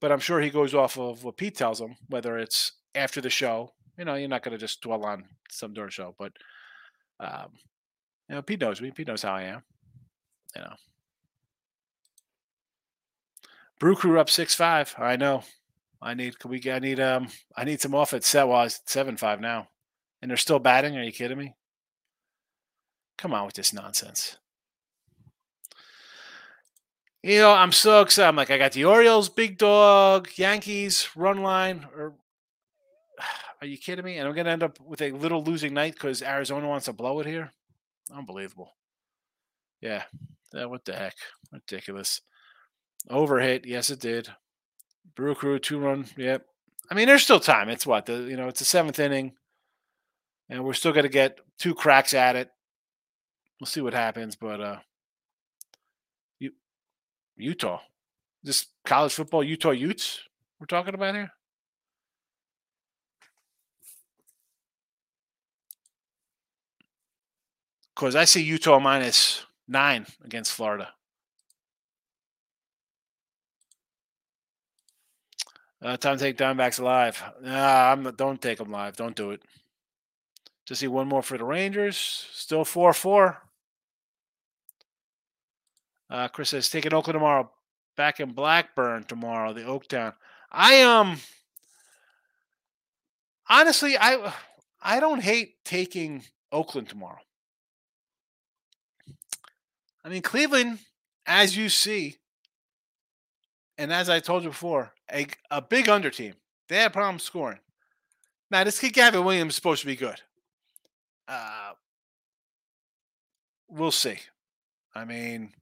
but I'm sure he goes off of what Pete tells him, whether it's after the show. You know, you're not going to just dwell on some door show, but um, you know, Pete knows me. Pete knows how I am you know. Brew Crew up six five. I know. I need. Can we? I need. Um. I need some off at set. Well, seven five now, and they're still batting. Are you kidding me? Come on with this nonsense. You know, I'm so excited. I'm like, I got the Orioles, big dog, Yankees, run line. Or are you kidding me? And I'm gonna end up with a little losing night because Arizona wants to blow it here. Unbelievable. Yeah. Yeah, what the heck? Ridiculous. Overhit. Yes, it did. Brew Crew two run. Yep. I mean, there's still time. It's what the you know it's the seventh inning, and we're still going to get two cracks at it. We'll see what happens, but uh, you, Utah, this college football Utah Utes we're talking about here. Because I see Utah minus Nine against Florida. Uh, time to take Diamondbacks live. Nah, I'm not, don't take them live. Don't do it. To see one more for the Rangers. Still 4 4. Uh, Chris says, taking Oakland tomorrow. Back in Blackburn tomorrow, the Oaktown. I um honestly I I don't hate taking Oakland tomorrow. I mean, Cleveland, as you see, and as I told you before, a, a big under team. They had problems scoring. Now, this kid Gavin Williams is supposed to be good. Uh, we'll see. I mean,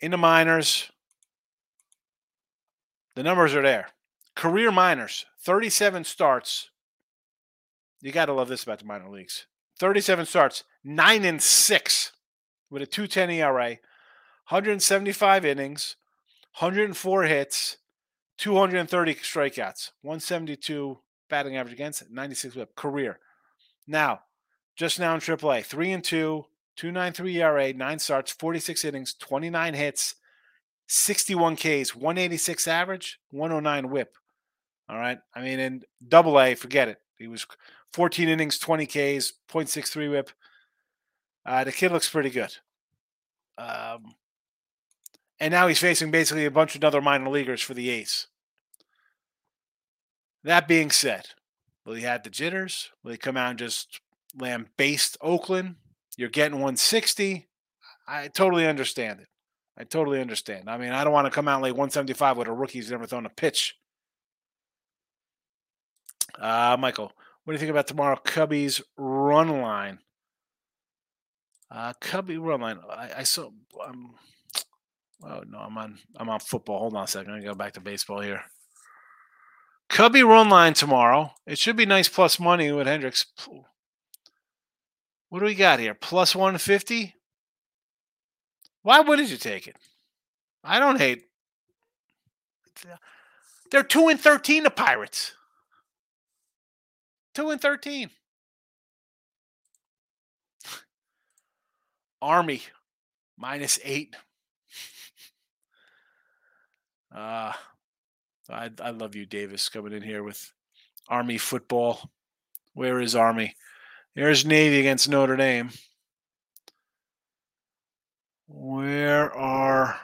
in the minors, the numbers are there. Career minors, 37 starts. You got to love this about the minor leagues. 37 starts, 9 and 6 with a 210 ERA, 175 innings, 104 hits, 230 strikeouts, 172 batting average against, 96 whip career. Now, just now in AAA, 3 and 2, 293 ERA, 9 starts, 46 innings, 29 hits, 61 Ks, 186 average, 109 whip. All right. I mean, in double A, forget it. He was 14 innings, 20 Ks, 0.63 whip. Uh, the kid looks pretty good. Um, and now he's facing basically a bunch of other minor leaguers for the ace. That being said, will he have the jitters? Will he come out and just lambaste Oakland? You're getting 160. I totally understand it. I totally understand. I mean, I don't want to come out like 175 with a rookie who's never thrown a pitch. Uh, Michael, what do you think about tomorrow Cubbies run line? Uh, Cubby run line. I, I saw. Um, oh no, I'm on. I'm on football. Hold on a second. I go back to baseball here. Cubby run line tomorrow. It should be nice plus money with Hendricks. What do we got here? Plus 150? Why wouldn't you take it? I don't hate. They're 2 and 13, the Pirates. 2 and 13. Army minus 8. Uh I I love you Davis coming in here with Army football. Where is Army? There's Navy against Notre Dame. Where are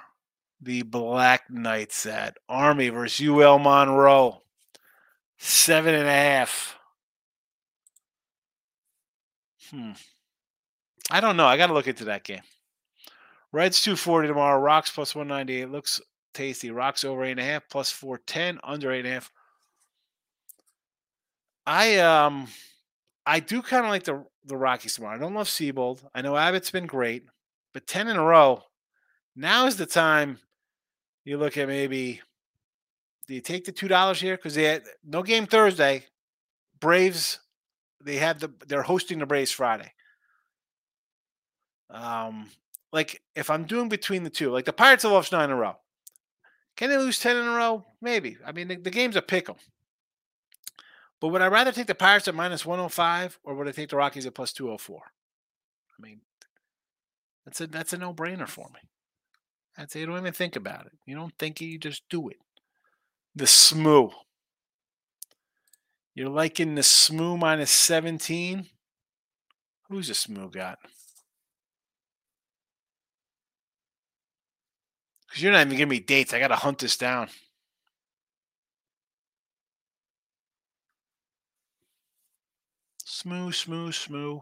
the Black Knights at? Army versus UL Monroe. Seven and a half. Hmm. I don't know. I got to look into that game. Reds 240 tomorrow. Rocks plus 198. Looks tasty. Rocks over 8.5 plus 410. Under 8.5. I um I do kind of like the the Rockies tomorrow. I don't love Seabold. I know Abbott's been great, but 10 in a row. Now is the time you look at maybe do you take the two dollars here? Because they had no game Thursday. Braves, they have the they're hosting the Braves Friday. Um, like if I'm doing between the two, like the Pirates have lost nine in a row. Can they lose ten in a row? Maybe. I mean, the, the game's a pick 'em. But would I rather take the Pirates at minus 105 or would I take the Rockies at plus 204? I mean, that's a that's a no-brainer for me. I'd say you don't even think about it. You don't think it, you just do it. The SMU. You're liking the SMU minus 17. Who's the SMU got? Because you're not even giving me dates. I got to hunt this down. SMU, SMU, SMU.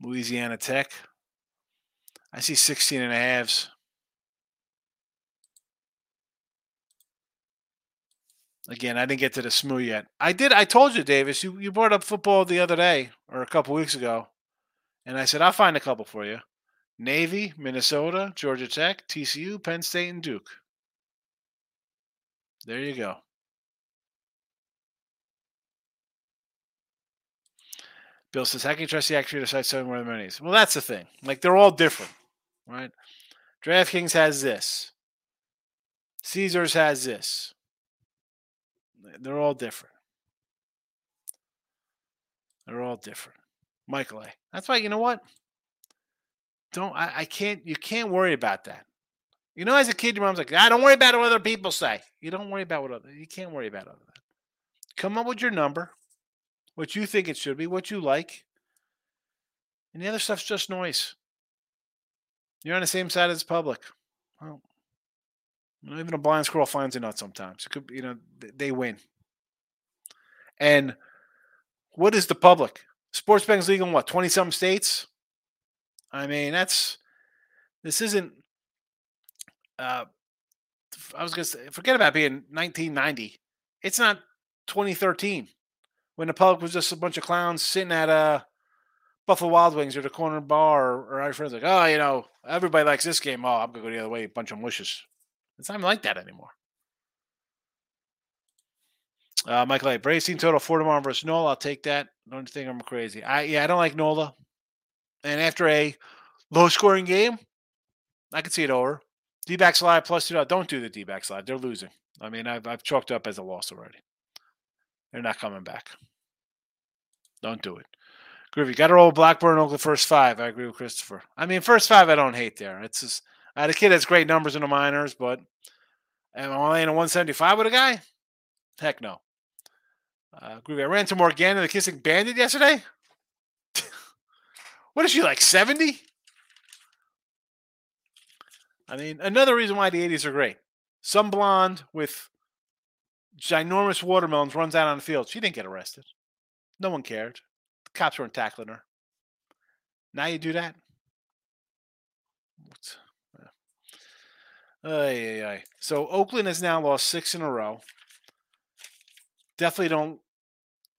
Louisiana Tech. I see 16 and a halves. Again, I didn't get to the SMU yet. I did. I told you, Davis. You you brought up football the other day or a couple weeks ago, and I said I'll find a couple for you. Navy, Minnesota, Georgia Tech, TCU, Penn State, and Duke. There you go. Bill says, "How can you trust the actuary to decide selling more than monies?" Well, that's the thing. Like they're all different, right? DraftKings has this. Caesars has this. They're all different. They're all different. Michael A. That's why you know what? Don't I, I can't you can't worry about that. You know, as a kid, your mom's like, ah, don't worry about what other people say. You don't worry about what other you can't worry about other that. Come up with your number, what you think it should be, what you like. And the other stuff's just noise. You're on the same side as the public. Well, even a blind squirrel finds a nut sometimes. It could, you know, they win. And what is the public? Sports betting's legal in what, 20 some states? I mean, that's this isn't uh I was gonna say forget about being 1990. It's not 2013 when the public was just a bunch of clowns sitting at a uh, Buffalo Wild Wings or the corner bar or, or our friends like, oh, you know, everybody likes this game. Oh, I'm gonna go the other way, a bunch of mushes. It's not even like that anymore. Uh, Michael A. Braves team total four tomorrow versus Nola. I'll take that. Don't think I'm crazy. I yeah, I don't like Nola. And after a low scoring game, I could see it over. D backs live plus two. Don't do the D backs live. They're losing. I mean, I've, I've chalked up as a loss already. They're not coming back. Don't do it. Groovy. Got to roll Blackburn the first five. I agree with Christopher. I mean, first five, I don't hate there. It's just, I had a kid that's great numbers in the minors, but am I laying a 175 with a guy? Heck no. Uh, Groovy. I ran to Morgana, the kissing bandit, yesterday. what is she like, 70? I mean, another reason why the 80s are great. Some blonde with ginormous watermelons runs out on the field. She didn't get arrested. No one cared. The cops weren't tackling her. Now you do that? Ay, ay, ay. So Oakland has now lost six in a row. Definitely don't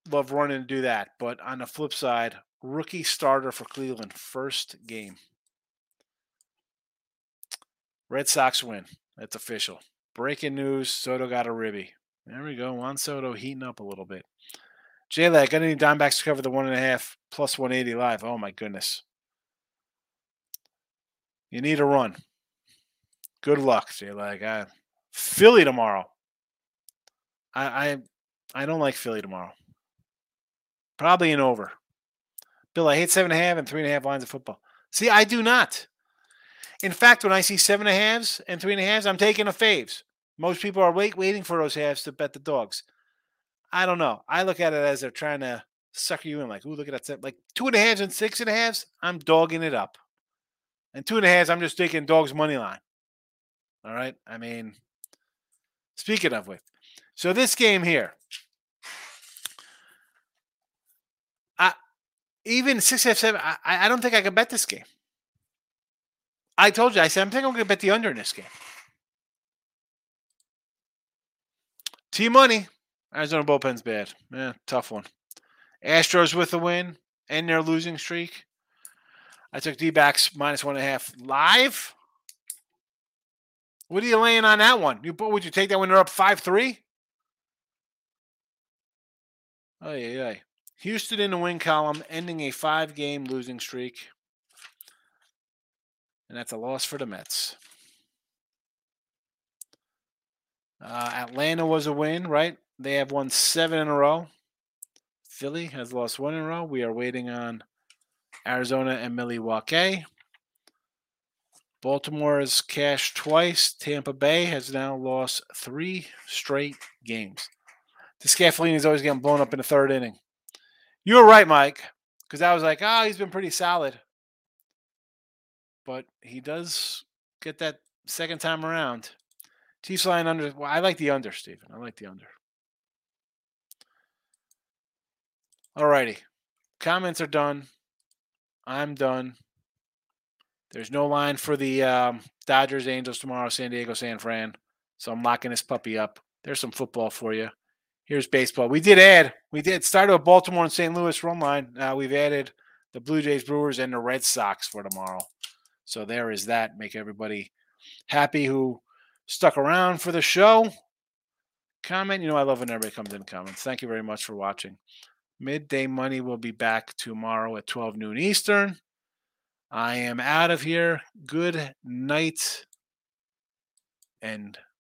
love running to do that. But on the flip side, rookie starter for Cleveland, first game. Red Sox win. That's official. Breaking news Soto got a ribby. There we go. Juan Soto heating up a little bit. J Lag, got any Dimebacks to cover the one and a half plus 180 live? Oh my goodness. You need a run. Good luck, J Lag. Philly tomorrow. I, I I don't like Philly tomorrow. Probably an over. Bill, I hate seven and a half and three and a half lines of football. See, I do not. In fact, when I see seven and a halves and three and a halves, I'm taking a faves. Most people are wait, waiting for those halves to bet the dogs. I don't know. I look at it as they're trying to sucker you in, like, ooh, look at that. Like two and a halves and six and a halves, I'm dogging it up. And two and a halves, I'm just taking dogs money line. All right. I mean, speaking of which, so this game here, I even six half seven, I, I don't think I can bet this game. I told you, I said, I'm thinking I'm going to bet the under in this game. T Money. Arizona bullpen's bad. Yeah, tough one. Astros with the win and their losing streak. I took D backs minus one and a half live. What are you laying on that one? You would you take that when they're up five three? Oh yeah, yeah. Houston in the win column, ending a five game losing streak. And that's a loss for the Mets. Uh, Atlanta was a win, right? They have won seven in a row. Philly has lost one in a row. We are waiting on Arizona and Milwaukee. Baltimore has cashed twice. Tampa Bay has now lost three straight games. The Scaffolini is always getting blown up in the third inning. You were right, Mike, because I was like, oh, he's been pretty solid. But he does get that second time around. Chiefs line under. Well, I like the under, Stephen. I like the under. All righty. Comments are done. I'm done. There's no line for the um, Dodgers, Angels tomorrow, San Diego, San Fran. So I'm locking this puppy up. There's some football for you. Here's baseball. We did add, we did start with Baltimore and St. Louis run line. Now we've added the Blue Jays, Brewers, and the Red Sox for tomorrow. So there is that. Make everybody happy who stuck around for the show. Comment. You know, I love when everybody comes in comments. Thank you very much for watching. Midday Money will be back tomorrow at 12 noon Eastern. I am out of here. Good night and